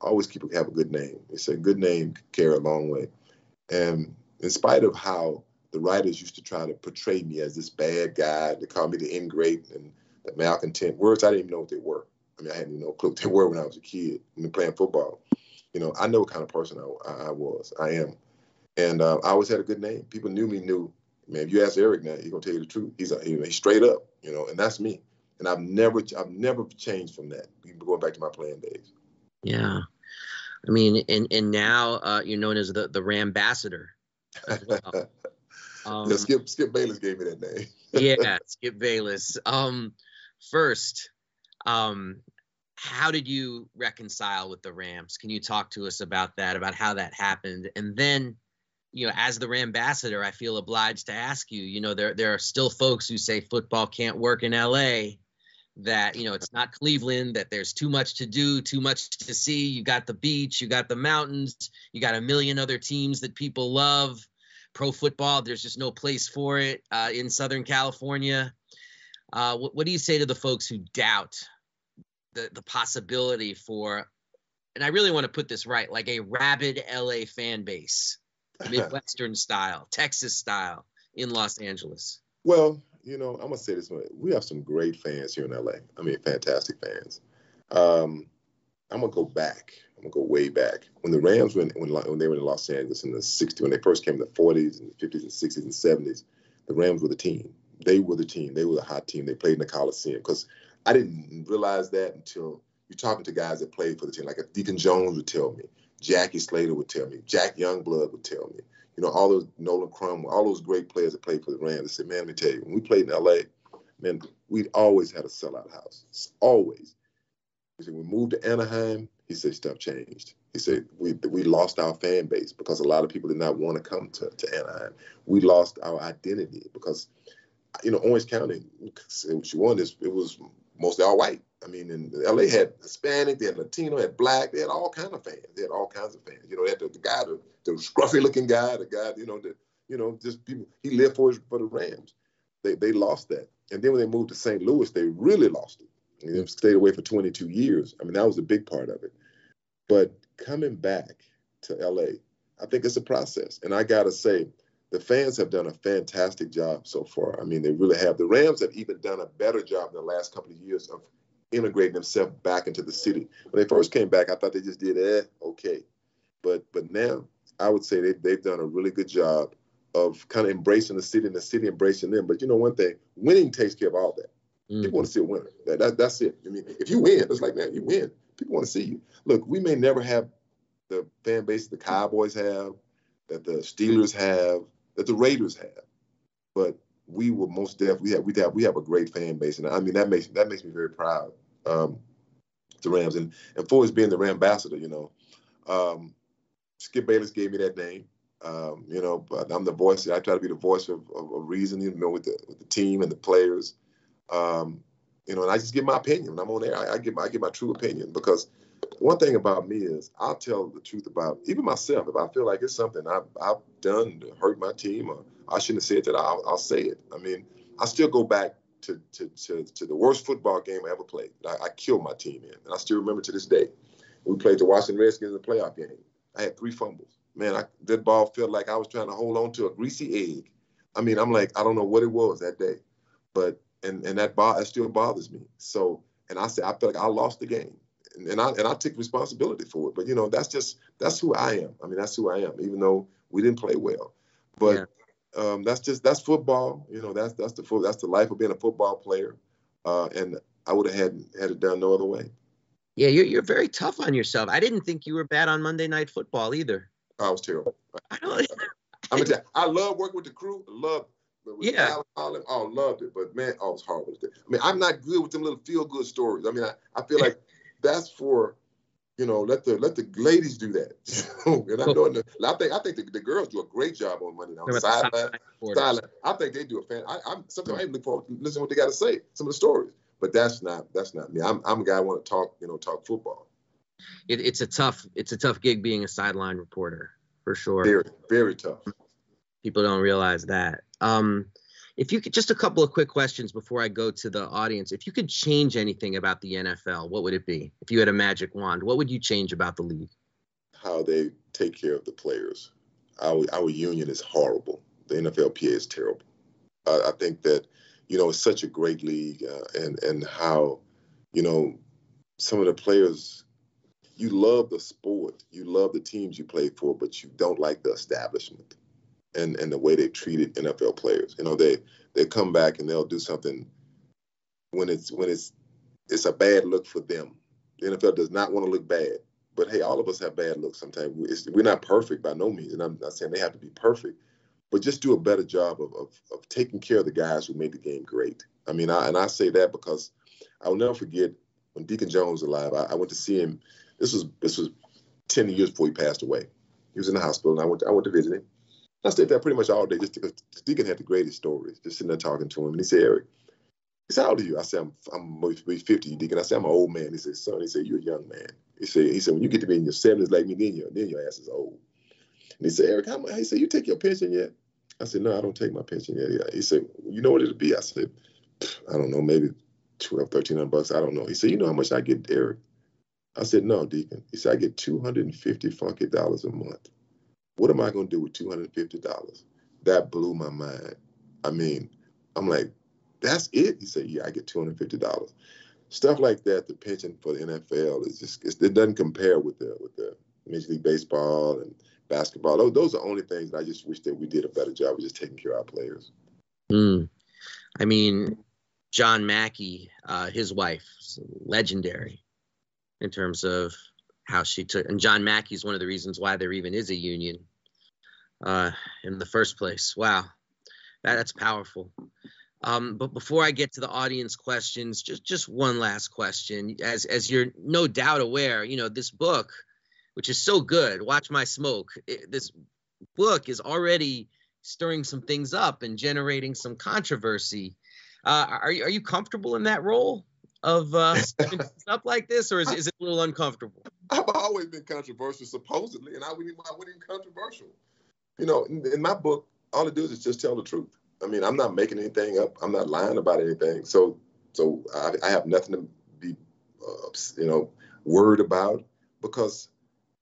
always keep have a good name." He said, "Good name carry a long way." And in spite of how the writers used to try to portray me as this bad guy, they call me the ingrate and the malcontent. Words I didn't even know what they were. I mean, I had no clue what they <laughs> were when I was a kid. Mean, playing football. You know, I know what kind of person I, I was. I am, and uh, I always had a good name. People knew me. Knew, man. If you ask Eric now, he's gonna tell you the truth. He's, a, he's straight up. You know, and that's me. And I've never, I've never changed from that. Going back to my playing days. Yeah, I mean, and and now uh, you're known as the the Rambassador. Well. <laughs> Um, yeah, Skip Skip Bayless gave me that name. <laughs> yeah, Skip Bayless. Um, first, um, how did you reconcile with the Rams? Can you talk to us about that, about how that happened? And then, you know, as the Rambassador, I feel obliged to ask you, you know, there there are still folks who say football can't work in LA, that, you know, it's not Cleveland, that there's too much to do, too much to see. You got the beach, you got the mountains, you got a million other teams that people love. Pro football, there's just no place for it uh, in Southern California. Uh, what, what do you say to the folks who doubt the the possibility for and I really want to put this right, like a rabid LA fan base, <laughs> Midwestern style, Texas style in Los Angeles. Well, you know, I'm gonna say this: we have some great fans here in LA. I mean, fantastic fans. Um, I'm gonna go back. I'm gonna go way back when the Rams when when, when they were in Los Angeles in the '60s, when they first came in the 40s and 50s and 60s and 70s. The Rams were the team. They were the team. They were the hot team. They played in the Coliseum because I didn't realize that until you're talking to guys that played for the team. Like Deacon Jones would tell me, Jackie Slater would tell me, Jack Youngblood would tell me. You know, all those Nolan Crum, all those great players that played for the Rams. They said, man, let me tell you, when we played in LA, man, we always had a sellout house. Always. He said, we moved to Anaheim, he said stuff changed. He said we we lost our fan base because a lot of people did not want to come to, to Anaheim. We lost our identity because you know Orange County, want is it was mostly all white. I mean, in LA had Hispanic, they had Latino, they had black, they had all kinds of fans. They had all kinds of fans. You know, they had the, the guy, the, the scruffy looking guy, the guy, you know, the you know, just people. He lived for his, for the Rams. They they lost that, and then when they moved to St. Louis, they really lost it. They stayed away for 22 years. I mean, that was a big part of it. But coming back to LA, I think it's a process, and I gotta say, the fans have done a fantastic job so far. I mean, they really have. The Rams have even done a better job in the last couple of years of integrating themselves back into the city. When they first came back, I thought they just did eh, okay, but but now I would say they they've done a really good job of kind of embracing the city and the city embracing them. But you know one thing, winning takes care of all that. Mm-hmm. People want to see a winner. That, that, that's it. I mean, if you win, it's like man, you win. People want to see you. Look, we may never have the fan base the Cowboys have, that the Steelers have, that the Raiders have, but we will most definitely have we have we have a great fan base, and I mean that makes that makes me very proud. Um, the Rams and and for his being the Ram ambassador, you know, um, Skip Bayless gave me that name. Um, you know, but I'm the voice. I try to be the voice of, of, of reason, you know, with the with the team and the players. Um, you know, and I just give my opinion. When I'm on there, I, I give my I give my true opinion because one thing about me is I'll tell the truth about even myself. If I feel like it's something I've, I've done to hurt my team or I shouldn't have said that, I'll, I'll say it. I mean, I still go back to, to, to, to the worst football game I ever played. I, I, killed my team in, and I still remember to this day. We played the Washington Redskins in the playoff game. I had three fumbles. Man, I, that ball felt like I was trying to hold on to a greasy egg. I mean, I'm like, I don't know what it was that day, but and and that ball that still bothers me. So, and I said, I felt like I lost the game, and, and I and I take responsibility for it. But you know, that's just that's who I am. I mean, that's who I am. Even though we didn't play well, but. Yeah um, that's just that's football. You know, that's that's the that's the life of being a football player. Uh, and I would have had had it done no other way. Yeah, you're you're very tough on yourself. I didn't think you were bad on Monday Night Football either. I was terrible. <laughs> I don't. <laughs> I'm gonna tell you, I love working with the crew. Love. Yeah. Alan, oh, loved it. But man, oh, I was horrible. I mean, I'm not good with them little feel good stories. I mean, I, I feel like <laughs> that's for you know, let the let the ladies do that. <laughs> and I know, the, I think I think the, the, girls do a great job on Monday night. Sideline, sideline. I think they do a fan. I, I'm sometimes I even look forward to listening to what they got to say, some of the stories. But that's not that's not me. I'm I'm a guy I want to talk, you know, talk football. It, it's a tough it's a tough gig being a sideline reporter for sure. Very very tough. People don't realize that. Um, if you could just a couple of quick questions before I go to the audience. If you could change anything about the NFL, what would it be? If you had a magic wand, what would you change about the league? How they take care of the players. Our, our union is horrible. The NFLPA is terrible. I, I think that you know it's such a great league, uh, and and how you know some of the players. You love the sport, you love the teams you play for, but you don't like the establishment and and the way they treated NFL players. You know, they they come back and they'll do something when it's when it's it's a bad look for them. The NFL does not want to look bad, but hey, all of us have bad looks sometimes. It's, we're not perfect by no means, and I'm not saying they have to be perfect, but just do a better job of, of, of taking care of the guys who made the game great. I mean, I, and I say that because I will never forget when Deacon Jones was alive. I, I went to see him. This was this was ten years before he passed away. He was in the hospital, and I went to, I went to visit him. I stayed there pretty much all day just because Deacon had the greatest stories, just sitting there talking to him. And he said, Eric, he said, how old are you? I said, I'm, I'm 50, Deacon. I said, I'm an old man. He said, son, he said, you're a young man. He said, he said, when you get to be in your 70s like me, then your, then your ass is old. And he said, Eric, how? He said, you take your pension yet? I said, no, I don't take my pension yet. He said, you know what it'll be? I said, I don't know, maybe 12, 1300 bucks. I don't know. He said, you know how much I get, Eric? I said, no, Deacon. He said, I get 250 funky dollars a month. What am I going to do with $250? That blew my mind. I mean, I'm like, that's it? He said, yeah, I get $250. Stuff like that, the pension for the NFL is just, it doesn't compare with the, with the Major League Baseball and basketball. Those, those are only things I just wish that we did a better job of just taking care of our players. Mm. I mean, John Mackey, uh, his wife, legendary in terms of how she took and John Mackey is one of the reasons why there even is a union uh, in the first place. Wow, that, that's powerful. Um, but before I get to the audience questions, just just one last question. As as you're no doubt aware, you know this book, which is so good, Watch My Smoke. It, this book is already stirring some things up and generating some controversy. Uh, are are you comfortable in that role? Of uh, <laughs> stuff like this, or is, is it a little uncomfortable? I've always been controversial, supposedly, and I wouldn't, I wouldn't even controversial. You know, in, in, my book, all it does is just tell the truth. I mean, I'm not making anything up. I'm not lying about anything. So, so I, I have nothing to be, uh, you know, worried about because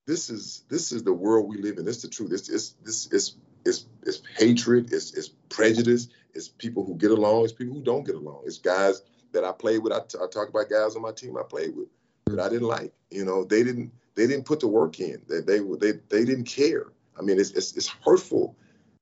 this is this is the world we live in. This is the truth. This is this is it's, it's hatred. It's, it's prejudice. It's people who get along. It's people who don't get along. It's guys that I played with. I, t- I talk about guys on my team I played with that I mm. didn't like. You know, they didn't they didn't put the work in. They they they, they didn't care. I mean, it's, it's it's hurtful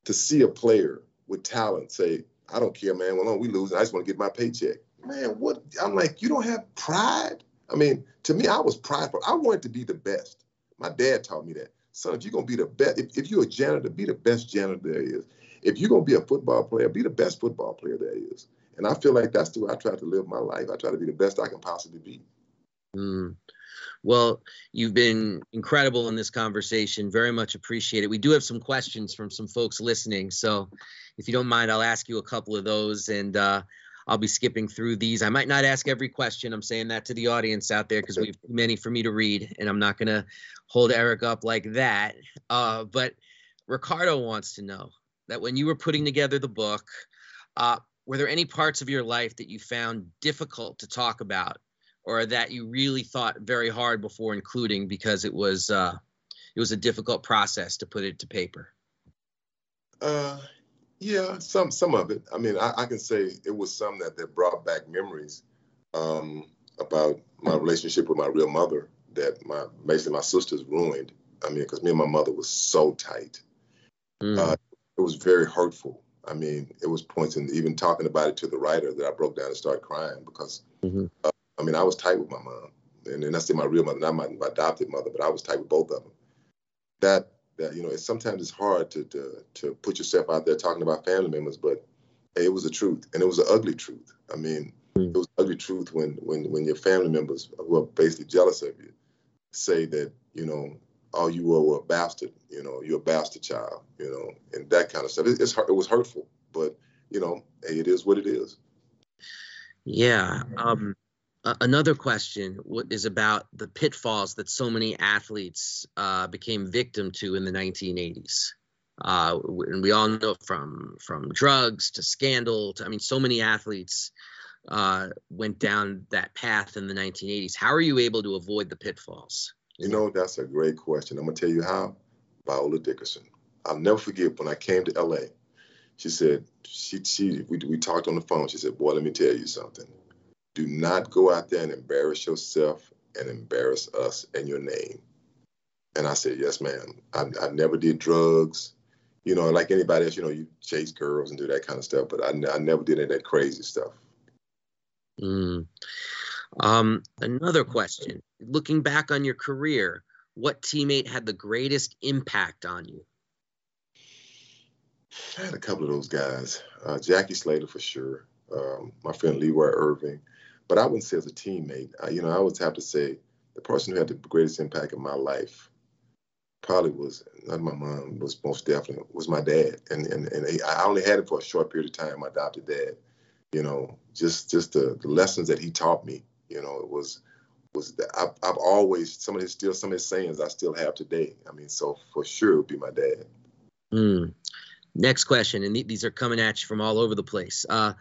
to see a player with talent say, I don't care, man. Well, no, we lose. I just want to get my paycheck. Man, what? I'm like, you don't have pride. I mean, to me, I was prideful. I wanted to be the best. My dad taught me that. Son, if you're gonna be the best, if, if you're a janitor, be the best janitor there is. If you're gonna be a football player, be the best football player there is. And I feel like that's the way I try to live my life. I try to be the best I can possibly be. Mm. Well, you've been incredible in this conversation. Very much appreciate it. We do have some questions from some folks listening. So if you don't mind, I'll ask you a couple of those and uh, I'll be skipping through these. I might not ask every question. I'm saying that to the audience out there because we have too many for me to read, and I'm not going to hold Eric up like that. Uh, but Ricardo wants to know that when you were putting together the book, uh, were there any parts of your life that you found difficult to talk about or that you really thought very hard before including because it was uh, it was a difficult process to put it to paper? Uh, yeah, some some of it. I mean, I, I can say it was some that that brought back memories um, about my relationship with my real mother that my basically my sisters ruined. I mean, because me and my mother was so tight. Mm. Uh, it was very hurtful. I mean, it was points in even talking about it to the writer that I broke down and started crying because mm-hmm. uh, I mean, I was tight with my mom, and then I say my real mother, not my, my, adopted mother, but I was tight with both of them. That that you know, it's sometimes it's hard to to to put yourself out there talking about family members, but hey, it was the truth, and it was an ugly truth. I mean, mm-hmm. it was ugly truth when when when your family members who are basically jealous of you say that you know all you were were a bastard, you know, you're a bastard child, you know, and that kind of stuff. It, it's it was hurtful, but you know, hey, it is what it is. Yeah. Um, another question is about the pitfalls that so many athletes uh, became victim to in the 1980s. Uh, and we all know from from drugs to scandal to I mean, so many athletes uh, went down that path in the 1980s. How are you able to avoid the pitfalls? You know, that's a great question. I'm gonna tell you how. Viola Dickerson. I'll never forget when I came to LA. She said, she, she we, we talked on the phone. She said, boy, let me tell you something do not go out there and embarrass yourself and embarrass us and your name. And I said, yes, ma'am. I, I never did drugs. You know, like anybody else, you know, you chase girls and do that kind of stuff, but I, I never did any of that crazy stuff. Mm. Um, another question. Looking back on your career, what teammate had the greatest impact on you? I had a couple of those guys. Uh, Jackie Slater for sure. Um, my friend Leroy Irvin. But I wouldn't say as a teammate. I, you know, I would have to say the person who had the greatest impact in my life probably was not my mom, was most definitely was my dad, and and and he, I only had it for a short period of time. My adopted dad, you know, just just the, the lessons that he taught me. You know, it was was that I've, I've always some of his still some of his sayings I still have today. I mean, so for sure it would be my dad. Mm. Next question, and th- these are coming at you from all over the place. Uh,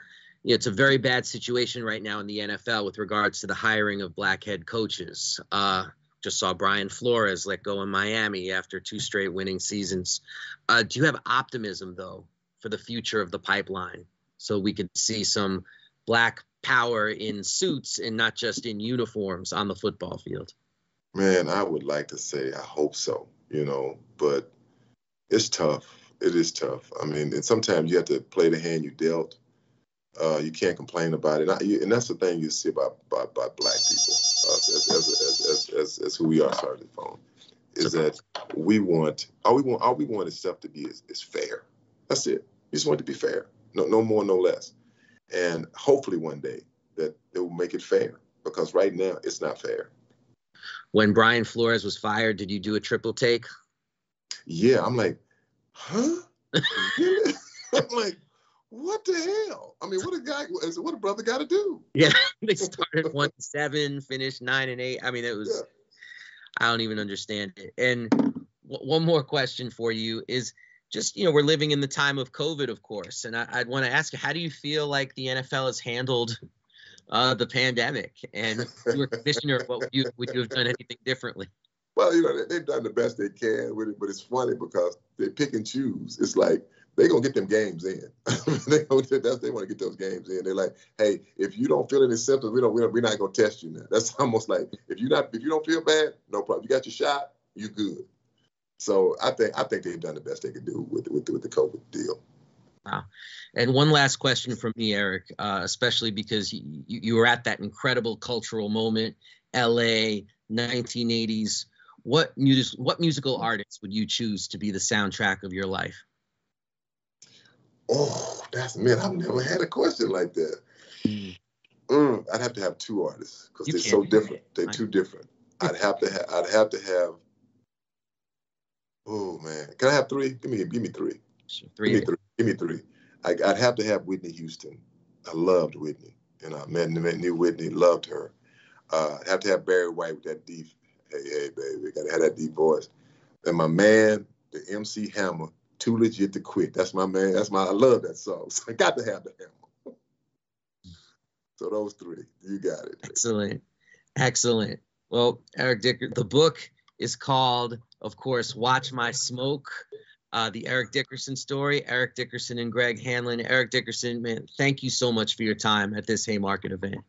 you know, it's a very bad situation right now in the NFL with regards to the hiring of black head coaches. Uh, just saw Brian Flores let go in Miami after two straight winning seasons. Uh, do you have optimism though for the future of the pipeline, so we could see some black power in suits and not just in uniforms on the football field? Man, I would like to say I hope so, you know, but it's tough. It is tough. I mean, and sometimes you have to play the hand you dealt uh, you can't complain about it. And, I, and, that's the thing you see about about, about black people uh, as, as, as, as, as, who we are. Sorry, the phone is that we want all we want all we want is stuff to be is, is fair. That's it. We just want it to be fair. No, no more, no less. And hopefully one day that it will make it fair because right now it's not fair. When Brian Flores was fired, did you do a triple take? Yeah, I'm like, huh? <laughs> I'm like, what the hell? I mean, what a guy, what a brother got to do? Yeah, <laughs> they started one seven, finished nine and eight. I mean, it was, yeah. I don't even understand it. And w- one more question for you is just, you know, we're living in the time of COVID, of course. And I, would want to ask you, how do you feel like the NFL has handled uh, the pandemic? And you were commissioner, what would you, would you have done anything differently? Well, you know, they've done the best they can with it, but it's funny because they pick and choose. It's like, they're gonna get them games in. <laughs> they they want to get those games in. They're like, hey, if you don't feel any symptoms, we don't, we don't we're not gonna test you now. That's <laughs> almost like if you not if you don't feel bad, no problem. You got your shot, you good. So I think I think they've done the best they could do with with, with the COVID deal. Wow. And one last question from me, Eric, uh, especially because you, you were at that incredible cultural moment, LA, 1980s. What music, what musical artist would you choose to be the soundtrack of your life? Oh, that's man. I've never had a question like that. Mm. Mm, I'd have to have two artists because they're so different. They're too different. I'd have to have. I'd have to have. Oh man, can I have three? Give me, give me three. Three. Give me three. Give me three. I, would have to have Whitney Houston. I loved Whitney. Know, I met, met knew Whitney, loved her. Uh, I'd have to have Barry White with that deep, hey, hey, baby, gotta have that deep voice. And my man, the MC Hammer, too legit to quit. That's my man. That's my. I love that song. <laughs> So I got to have the Hammer. <laughs> so those three, you got it. Excellent, excellent. Well, Eric Dicker, the book is called, of course, Watch My Smoke uh, the Eric Dickerson story, Eric Dickerson and Greg Hanlon. Eric Dickerson, man, thank you so much for your time at this Haymarket event.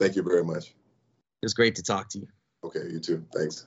Thank you very much. It was great to talk to you. Okay, you too. Thanks.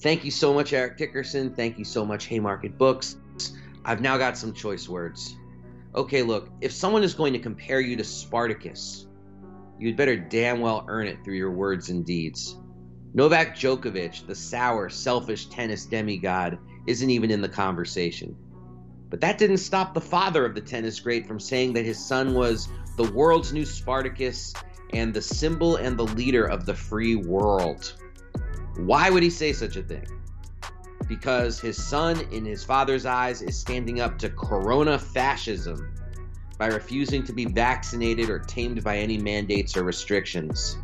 Thank you so much, Eric Dickerson. Thank you so much, Haymarket Books. I've now got some choice words. Okay, look, if someone is going to compare you to Spartacus, you'd better damn well earn it through your words and deeds. Novak Djokovic, the sour, selfish tennis demigod, isn't even in the conversation. But that didn't stop the father of the tennis great from saying that his son was the world's new Spartacus and the symbol and the leader of the free world. Why would he say such a thing? Because his son, in his father's eyes, is standing up to corona fascism by refusing to be vaccinated or tamed by any mandates or restrictions.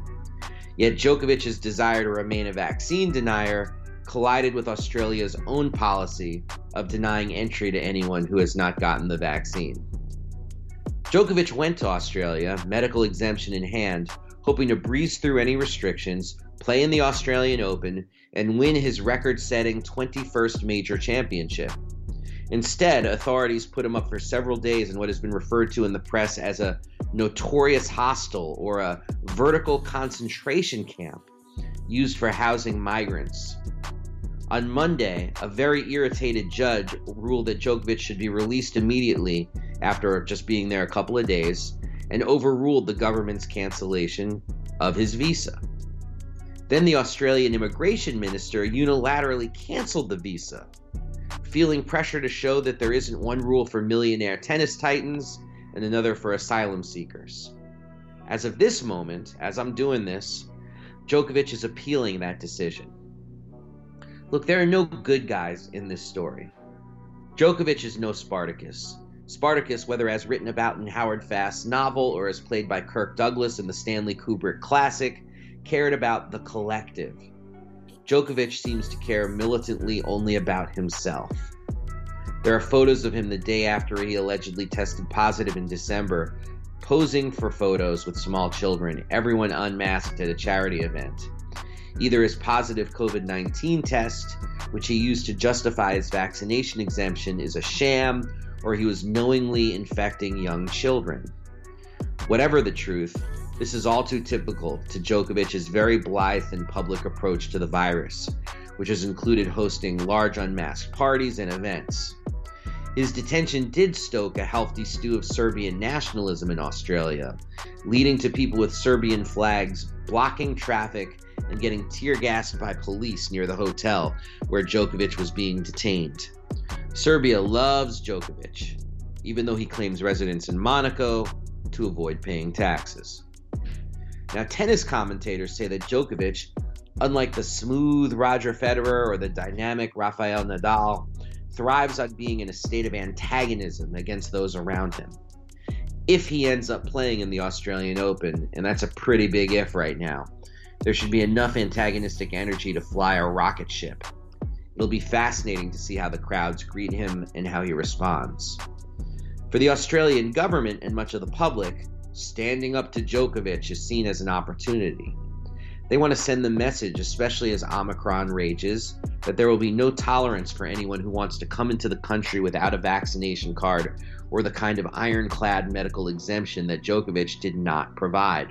Yet Djokovic's desire to remain a vaccine denier collided with Australia's own policy of denying entry to anyone who has not gotten the vaccine. Djokovic went to Australia, medical exemption in hand, hoping to breeze through any restrictions play in the Australian Open, and win his record setting 21st major championship. Instead, authorities put him up for several days in what has been referred to in the press as a notorious hostel or a vertical concentration camp used for housing migrants. On Monday, a very irritated judge ruled that Djokovic should be released immediately after just being there a couple of days and overruled the government's cancellation of his visa. Then the Australian immigration minister unilaterally canceled the visa, feeling pressure to show that there isn't one rule for millionaire tennis titans and another for asylum seekers. As of this moment, as I'm doing this, Djokovic is appealing that decision. Look, there are no good guys in this story. Djokovic is no Spartacus. Spartacus, whether as written about in Howard Fast's novel or as played by Kirk Douglas in the Stanley Kubrick classic, cared about the collective. Djokovic seems to care militantly only about himself. There are photos of him the day after he allegedly tested positive in December, posing for photos with small children, everyone unmasked at a charity event. Either his positive COVID 19 test, which he used to justify his vaccination exemption, is a sham, or he was knowingly infecting young children. Whatever the truth, this is all too typical to Djokovic's very blithe and public approach to the virus, which has included hosting large unmasked parties and events. His detention did stoke a healthy stew of Serbian nationalism in Australia, leading to people with Serbian flags blocking traffic and getting tear gassed by police near the hotel where Djokovic was being detained. Serbia loves Djokovic, even though he claims residence in Monaco to avoid paying taxes. Now, tennis commentators say that Djokovic unlike the smooth Roger Federer or the dynamic Rafael Nadal, thrives on being in a state of antagonism against those around him. If he ends up playing in the Australian Open, and that's a pretty big if right now, there should be enough antagonistic energy to fly a rocket ship. It'll be fascinating to see how the crowds greet him and how he responds. For the Australian government and much of the public, standing up to Djokovic is seen as an opportunity. They want to send the message, especially as Omicron rages, that there will be no tolerance for anyone who wants to come into the country without a vaccination card or the kind of ironclad medical exemption that Djokovic did not provide.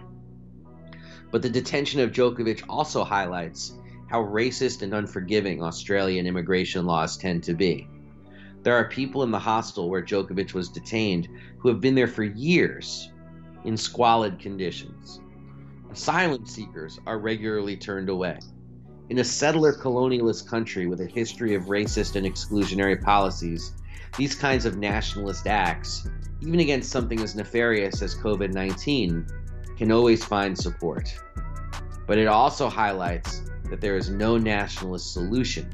But the detention of Djokovic also highlights how racist and unforgiving Australian immigration laws tend to be. There are people in the hostel where Djokovic was detained who have been there for years in squalid conditions. Asylum seekers are regularly turned away. In a settler colonialist country with a history of racist and exclusionary policies, these kinds of nationalist acts, even against something as nefarious as COVID 19, can always find support. But it also highlights that there is no nationalist solution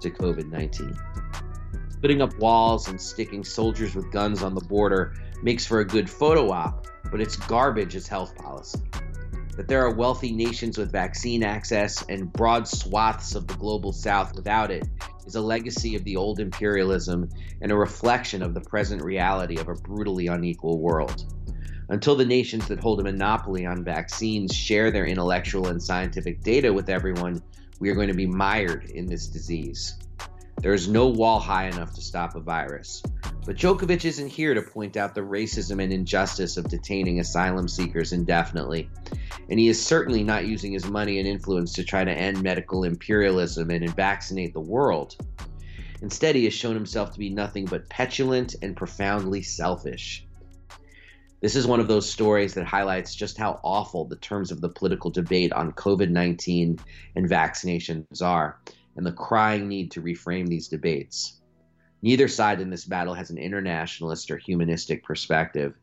to COVID 19. Putting up walls and sticking soldiers with guns on the border makes for a good photo op, but it's garbage as health policy that there are wealthy nations with vaccine access and broad swaths of the global south without it is a legacy of the old imperialism and a reflection of the present reality of a brutally unequal world. Until the nations that hold a monopoly on vaccines share their intellectual and scientific data with everyone, we are going to be mired in this disease. There is no wall high enough to stop a virus. But Djokovic isn't here to point out the racism and injustice of detaining asylum seekers indefinitely. And he is certainly not using his money and influence to try to end medical imperialism and vaccinate the world. Instead, he has shown himself to be nothing but petulant and profoundly selfish. This is one of those stories that highlights just how awful the terms of the political debate on COVID 19 and vaccinations are and the crying need to reframe these debates. Neither side in this battle has an internationalist or humanistic perspective.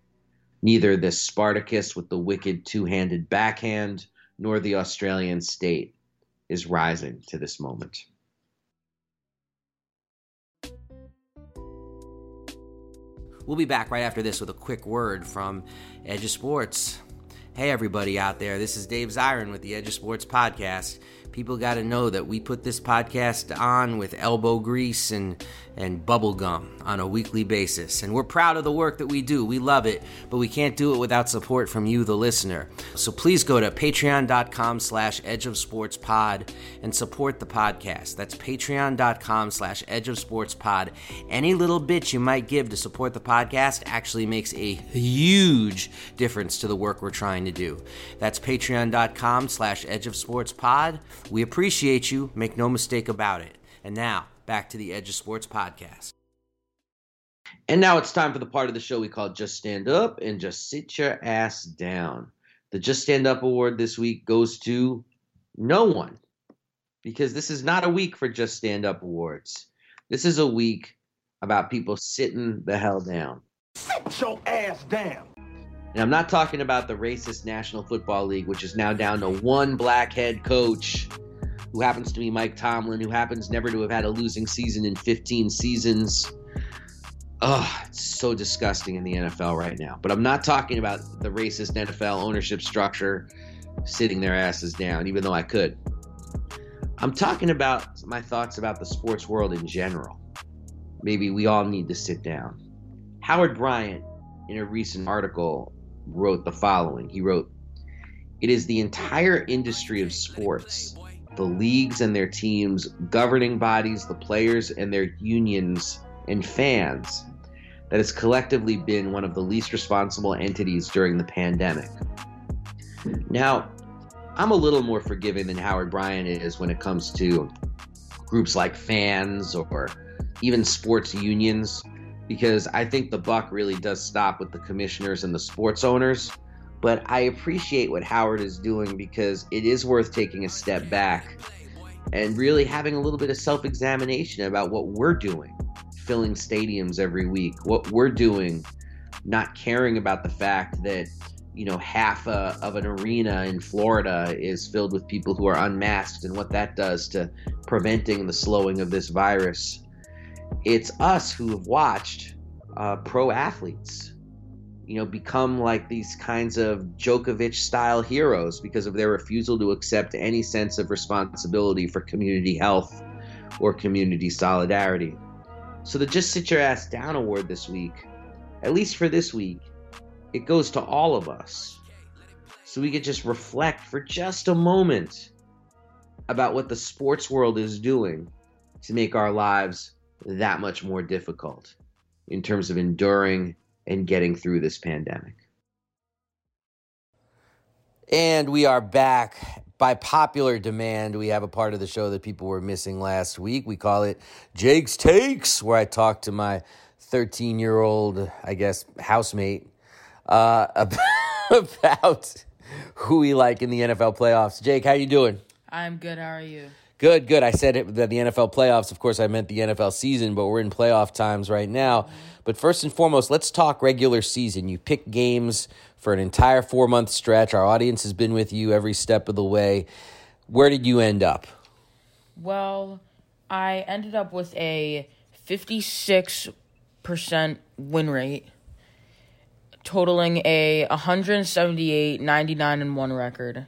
Neither this Spartacus with the wicked two handed backhand nor the Australian state is rising to this moment. We'll be back right after this with a quick word from Edge of Sports. Hey, everybody out there, this is Dave Zirin with the Edge of Sports podcast people got to know that we put this podcast on with elbow grease and and bubble gum on a weekly basis. And we're proud of the work that we do. We love it, but we can't do it without support from you, the listener. So please go to patreon.com slash edge of sports pod and support the podcast. That's patreon.com slash edge of sports pod. Any little bit you might give to support the podcast actually makes a huge difference to the work we're trying to do. That's patreon.com slash edge of sports pod. We appreciate you. Make no mistake about it. And now, back to the Edge of Sports podcast. And now it's time for the part of the show we call Just Stand Up and Just Sit Your Ass Down. The Just Stand Up award this week goes to no one because this is not a week for Just Stand Up awards. This is a week about people sitting the hell down. Sit your ass down. And I'm not talking about the racist National Football League, which is now down to one black head coach who happens to be Mike Tomlin, who happens never to have had a losing season in 15 seasons. Oh, it's so disgusting in the NFL right now. But I'm not talking about the racist NFL ownership structure sitting their asses down, even though I could. I'm talking about my thoughts about the sports world in general. Maybe we all need to sit down. Howard Bryant, in a recent article, wrote the following. He wrote, It is the entire industry of sports, the leagues and their teams, governing bodies, the players and their unions, and fans that has collectively been one of the least responsible entities during the pandemic. Now, I'm a little more forgiving than Howard Bryant is when it comes to groups like fans or even sports unions because I think the buck really does stop with the commissioners and the sports owners. But I appreciate what Howard is doing because it is worth taking a step back and really having a little bit of self examination about what we're doing, filling stadiums every week, what we're doing, not caring about the fact that you know, half a, of an arena in Florida is filled with people who are unmasked and what that does to preventing the slowing of this virus. It's us who have watched uh, pro athletes, you know, become like these kinds of Djokovic style heroes because of their refusal to accept any sense of responsibility for community health or community solidarity. So the Just Sit Your Ass Down award this week, at least for this week, it goes to all of us. So we could just reflect for just a moment about what the sports world is doing to make our lives that much more difficult in terms of enduring and getting through this pandemic. And we are back. By popular demand, we have a part of the show that people were missing last week. We call it Jake's Takes, where I talk to my 13 year old, I guess, housemate uh, <laughs> about who we like in the NFL playoffs. Jake, how you doing? I'm good. How are you? Good, good. I said that the NFL playoffs. Of course, I meant the NFL season, but we're in playoff times right now. But first and foremost, let's talk regular season. You pick games for an entire four month stretch. Our audience has been with you every step of the way. Where did you end up? Well, I ended up with a 56% win rate, totaling a 178, 99, and 1 record.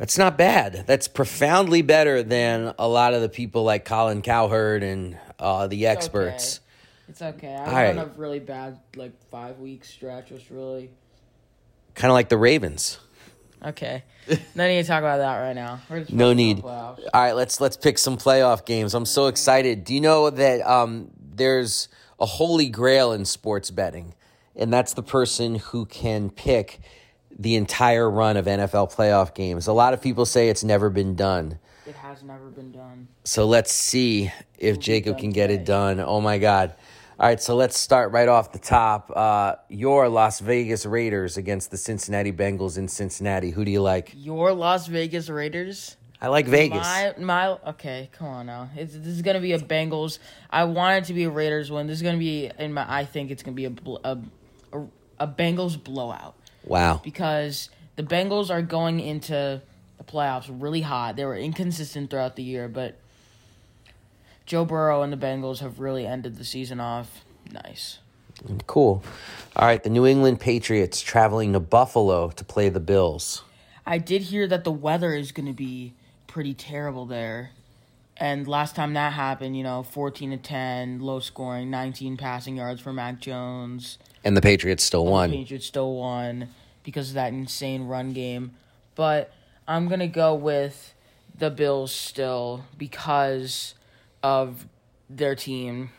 That's not bad. That's profoundly better than a lot of the people like Colin Cowherd and uh, the It's experts. okay. It's okay. I went right. a really bad, like, five week stretch. Was really. Kind of like the Ravens. Okay. no need to talk about that right now. No need. All right, let's let's pick some playoff games. I'm so excited. Do you know that um, there's a holy grail in sports betting, and that's the person who can pick the entire run of NFL playoff games. A lot of people say it's never been done. It has never been done. So let's see if Jacob can get it done. Oh my God. All right, so let's start right off the top. Uh, your Las Vegas Raiders against the Cincinnati Bengals in Cincinnati. Who do you like? Your Las Vegas Raiders. I like Vegas. My my okay, come on now. It's, this is gonna be a Bengals. I want it to be a Raiders win. This is gonna be in my. I think it's gonna be a a, a, a Bengals blowout wow. because the Bengals are going into the playoffs really hot. They were inconsistent throughout the year, but Joe Burrow and the Bengals have really ended the season off nice. Cool. All right, the New England Patriots traveling to Buffalo to play the Bills. I did hear that the weather is going to be pretty terrible there. And last time that happened, you know, 14 to 10, low scoring, 19 passing yards for Mac Jones. And the Patriots still won. The. Patriots still won because of that insane run game. But I'm going to go with the Bills still because of their team.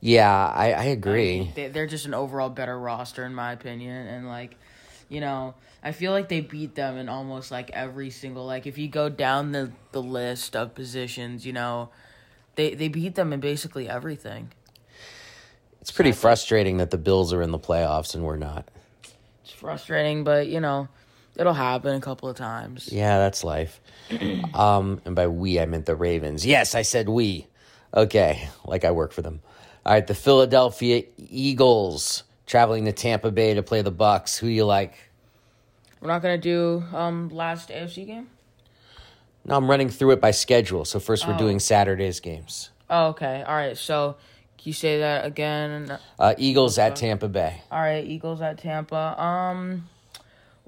Yeah, I, I agree. They, they're just an overall better roster, in my opinion. And, like, you know, I feel like they beat them in almost like every single, like, if you go down the, the list of positions, you know, they, they beat them in basically everything. It's pretty frustrating that the Bills are in the playoffs and we're not. It's frustrating, but, you know, it'll happen a couple of times. Yeah, that's life. <clears throat> um, and by we, I meant the Ravens. Yes, I said we. Okay, like I work for them. All right, the Philadelphia Eagles traveling to Tampa Bay to play the Bucks. Who do you like? We're not going to do um last AFC game? No, I'm running through it by schedule. So first, we're doing Saturday's games. Oh, okay. All right. So, you say that again? Uh, Eagles at Tampa Bay. All right, Eagles at Tampa. Um,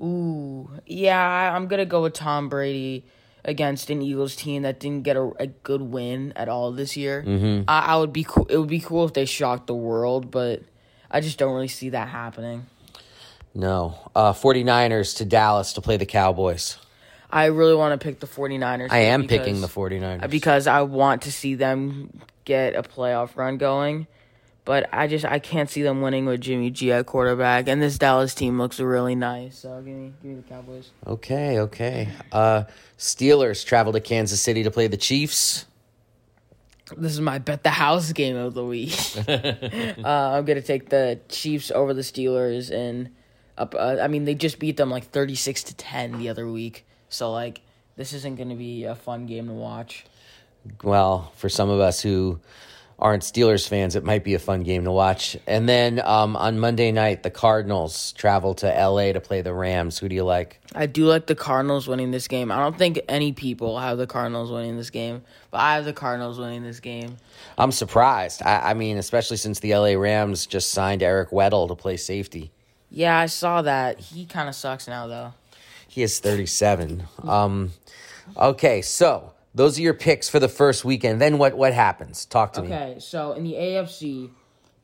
ooh, yeah, I- I'm gonna go with Tom Brady against an Eagles team that didn't get a, a good win at all this year. Mm-hmm. I, I would be cool. It would be cool if they shocked the world, but I just don't really see that happening. No. Uh, 49ers to Dallas to play the Cowboys. I really want to pick the 49ers. I am picking the 49ers. because I want to see them get a playoff run going. But I just I can't see them winning with Jimmy G at quarterback, and this Dallas team looks really nice. So give me give me the Cowboys. Okay, okay. Uh, Steelers travel to Kansas City to play the Chiefs. This is my bet the house game of the week. <laughs> <laughs> uh, I'm gonna take the Chiefs over the Steelers, and up. Uh, I mean, they just beat them like 36 to 10 the other week. So like, this isn't gonna be a fun game to watch. Well, for some of us who aren't Steelers fans, it might be a fun game to watch. And then um, on Monday night, the Cardinals travel to LA to play the Rams. Who do you like? I do like the Cardinals winning this game. I don't think any people have the Cardinals winning this game, but I have the Cardinals winning this game. I'm surprised. I, I mean, especially since the LA Rams just signed Eric Weddle to play safety. Yeah, I saw that. He kind of sucks now, though. He is 37. Um, okay, so those are your picks for the first weekend. Then what? What happens? Talk to me. Okay, so in the AFC,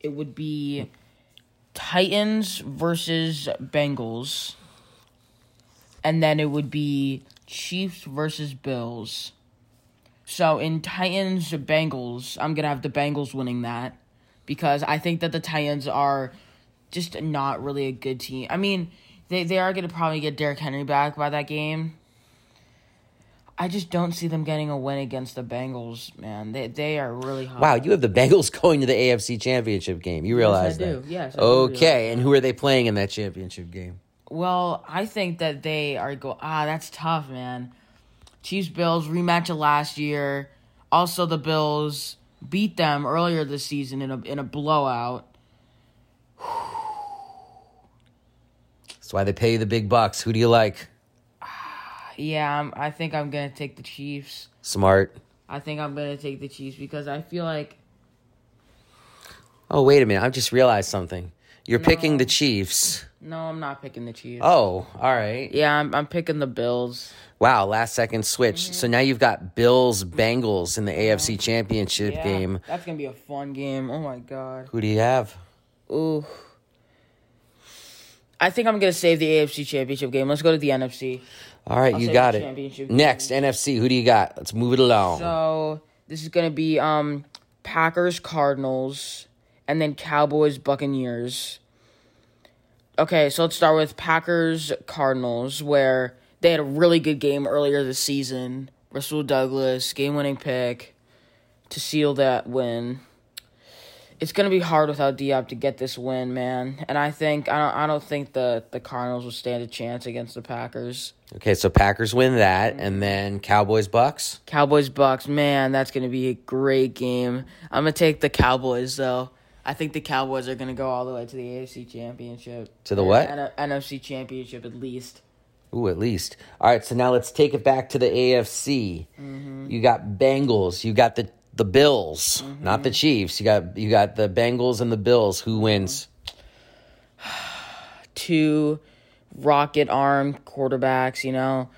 it would be Titans versus Bengals, and then it would be Chiefs versus Bills. So in Titans Bengals, I'm gonna have the Bengals winning that because I think that the Titans are just not really a good team. I mean, they they are gonna probably get Derrick Henry back by that game. I just don't see them getting a win against the Bengals, man. They they are really hot. Wow, you have the Bengals <laughs> going to the AFC Championship game. You realize Yes, I do. that? Yes, I Okay, realize and who are they playing in that championship game? Well, I think that they are go. Ah, that's tough, man. Chiefs Bills rematch of last year. Also, the Bills beat them earlier this season in a in a blowout. <sighs> That's why they pay you the big bucks. Who do you like? Yeah, I'm, I think I'm gonna take the Chiefs. Smart. I think I'm gonna take the Chiefs because I feel like Oh, wait a minute. I just realized something. You're picking the Chiefs. no, I'm not picking the Chiefs. Oh, all right. Yeah, I'm I'm picking the Bills. Wow, last second switch. Mm-hmm. So now you've got Bills Bengals in the AFC Championship Yeah, game. That's gonna be a fun game. Oh my god. Who do you have? Ooh. I think I'm gonna save the AFC Championship game. Let's go to the NFC. All right, I'll you got it. Next, NFC. Who do you got? Let's move it along. So this is gonna be um Packers Cardinals and then Cowboys Buccaneers. Okay, so let's start with Packers Cardinals, where they had a really good game earlier this season. Rasul Douglas, game winning pick to seal that win. It's gonna be hard without D-Hop to get this win, man. And I think I don't I don't think the the Cardinals will stand a chance against the Packers. okay, so Packers win that, and then Cowboys Bucks. Cowboys Bucks, man, that's gonna be a great game. I'm gonna take the Cowboys though. I think the Cowboys are gonna go all the way to the AFC Championship. To the what? N- NFC Championship at least. Ooh, at least. All right, so now let's take it back to the AFC. Mm-hmm. You got Bengals. You got the the Bills, not Mm-hmm. the Chiefs. You got you got the Bengals and the Bills. Who wins? <sighs> Two rocket arm quarterbacks, you know.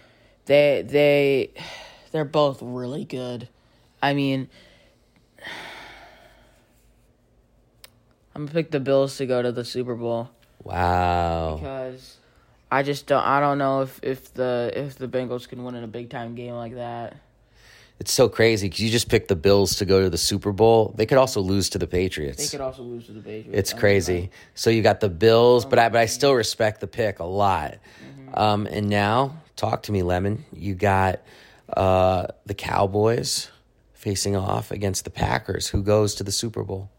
They they <sighs> they're both really good. I mean <sighs> I'm gonna pick the Bills to go to the Super Bowl. Wow. because I just don't. I don't know if if the if the Bengals can win in a big time game like that. It's so crazy because you just picked the Bills to go to the Super Bowl. They could also lose to the Patriots. They could also lose to the Patriots. It's crazy. So you got the Bills, but I but I still respect the pick a lot. Mm-hmm. Um, and now talk to me, Lemon. You got uh, the Cowboys facing off against the Packers. Who goes to the Super Bowl?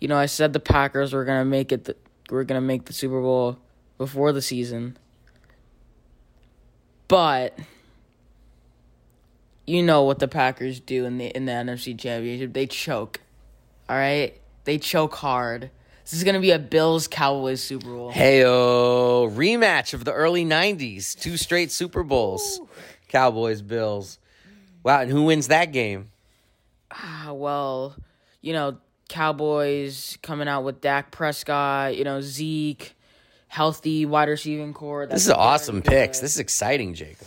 you know, I said the Packers were gonna make it. The, were gonna make the Super Bowl before the season, but you know what the Packers do in the in the NFC Championship? They choke. All right, they choke hard. This is gonna be a Bills Cowboys Super Bowl. Heyo, rematch of the early '90s, two straight Super Bowls, Cowboys Bills. Wow, and who wins that game? Ah, well, you know, Cowboys coming out with Dak Prescott, you know, Zeke, healthy wide receiving core. This is awesome picks. This is exciting, Jacob.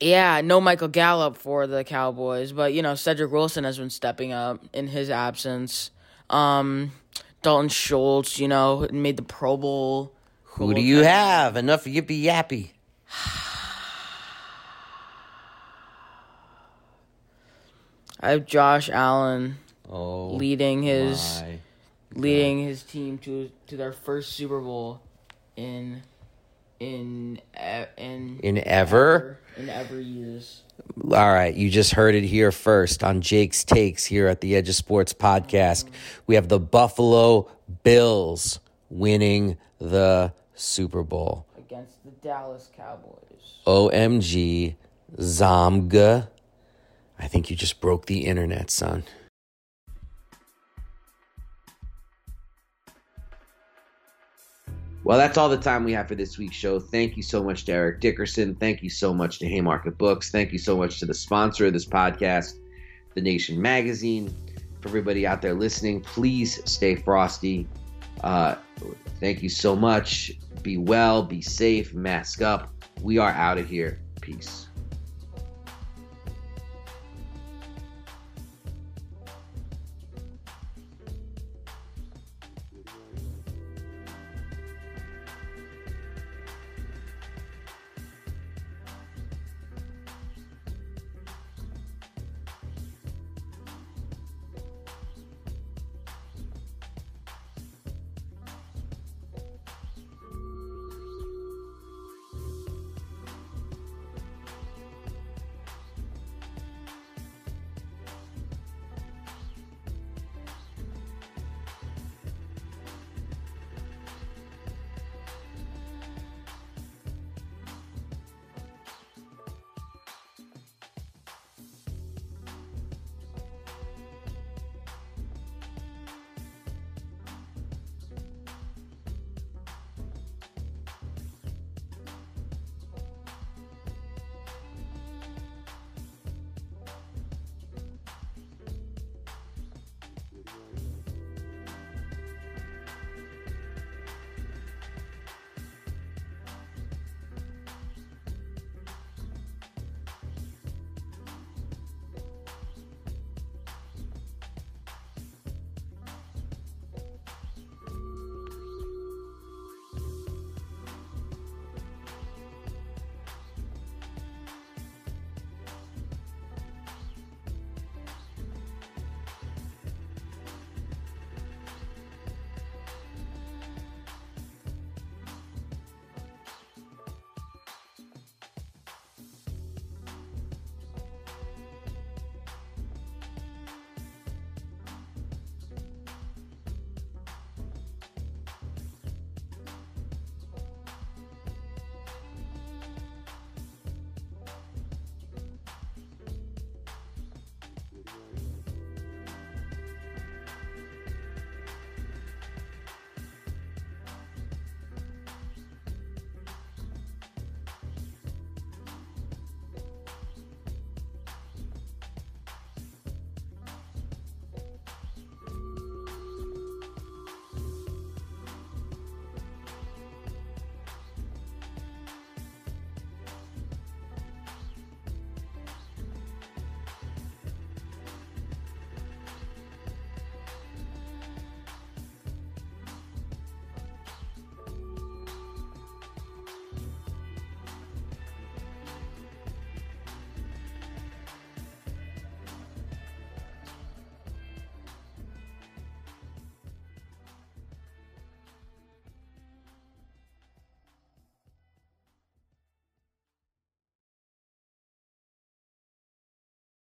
yeah, no Michael Gallup for the Cowboys, but you know, Cedric Wilson has been stepping up in his absence. Um, Dalton Schultz, you know, made the Pro Bowl. Who do you have? Enough yippee yappy. <sighs> I have Josh Allen Oh, leading his leading his team to to their first Super Bowl in in in in ever. in ever years. All right, you just heard it here first on Jake's Takes here at the Edge of Sports podcast. We have the Buffalo Bills winning the Super Bowl. against the Dallas Cowboys. OMG, Zomga. I think you just broke the internet, son. Well, that's all the time we have for this week's show. Thank you so much to Eric Dickerson. Thank you so much to Haymarket Books. Thank you so much to the sponsor of this podcast, The Nation Magazine. For everybody out there listening, please stay frosty. Uh, thank you so much. Be well, be safe, mask up. We are out of here. Peace.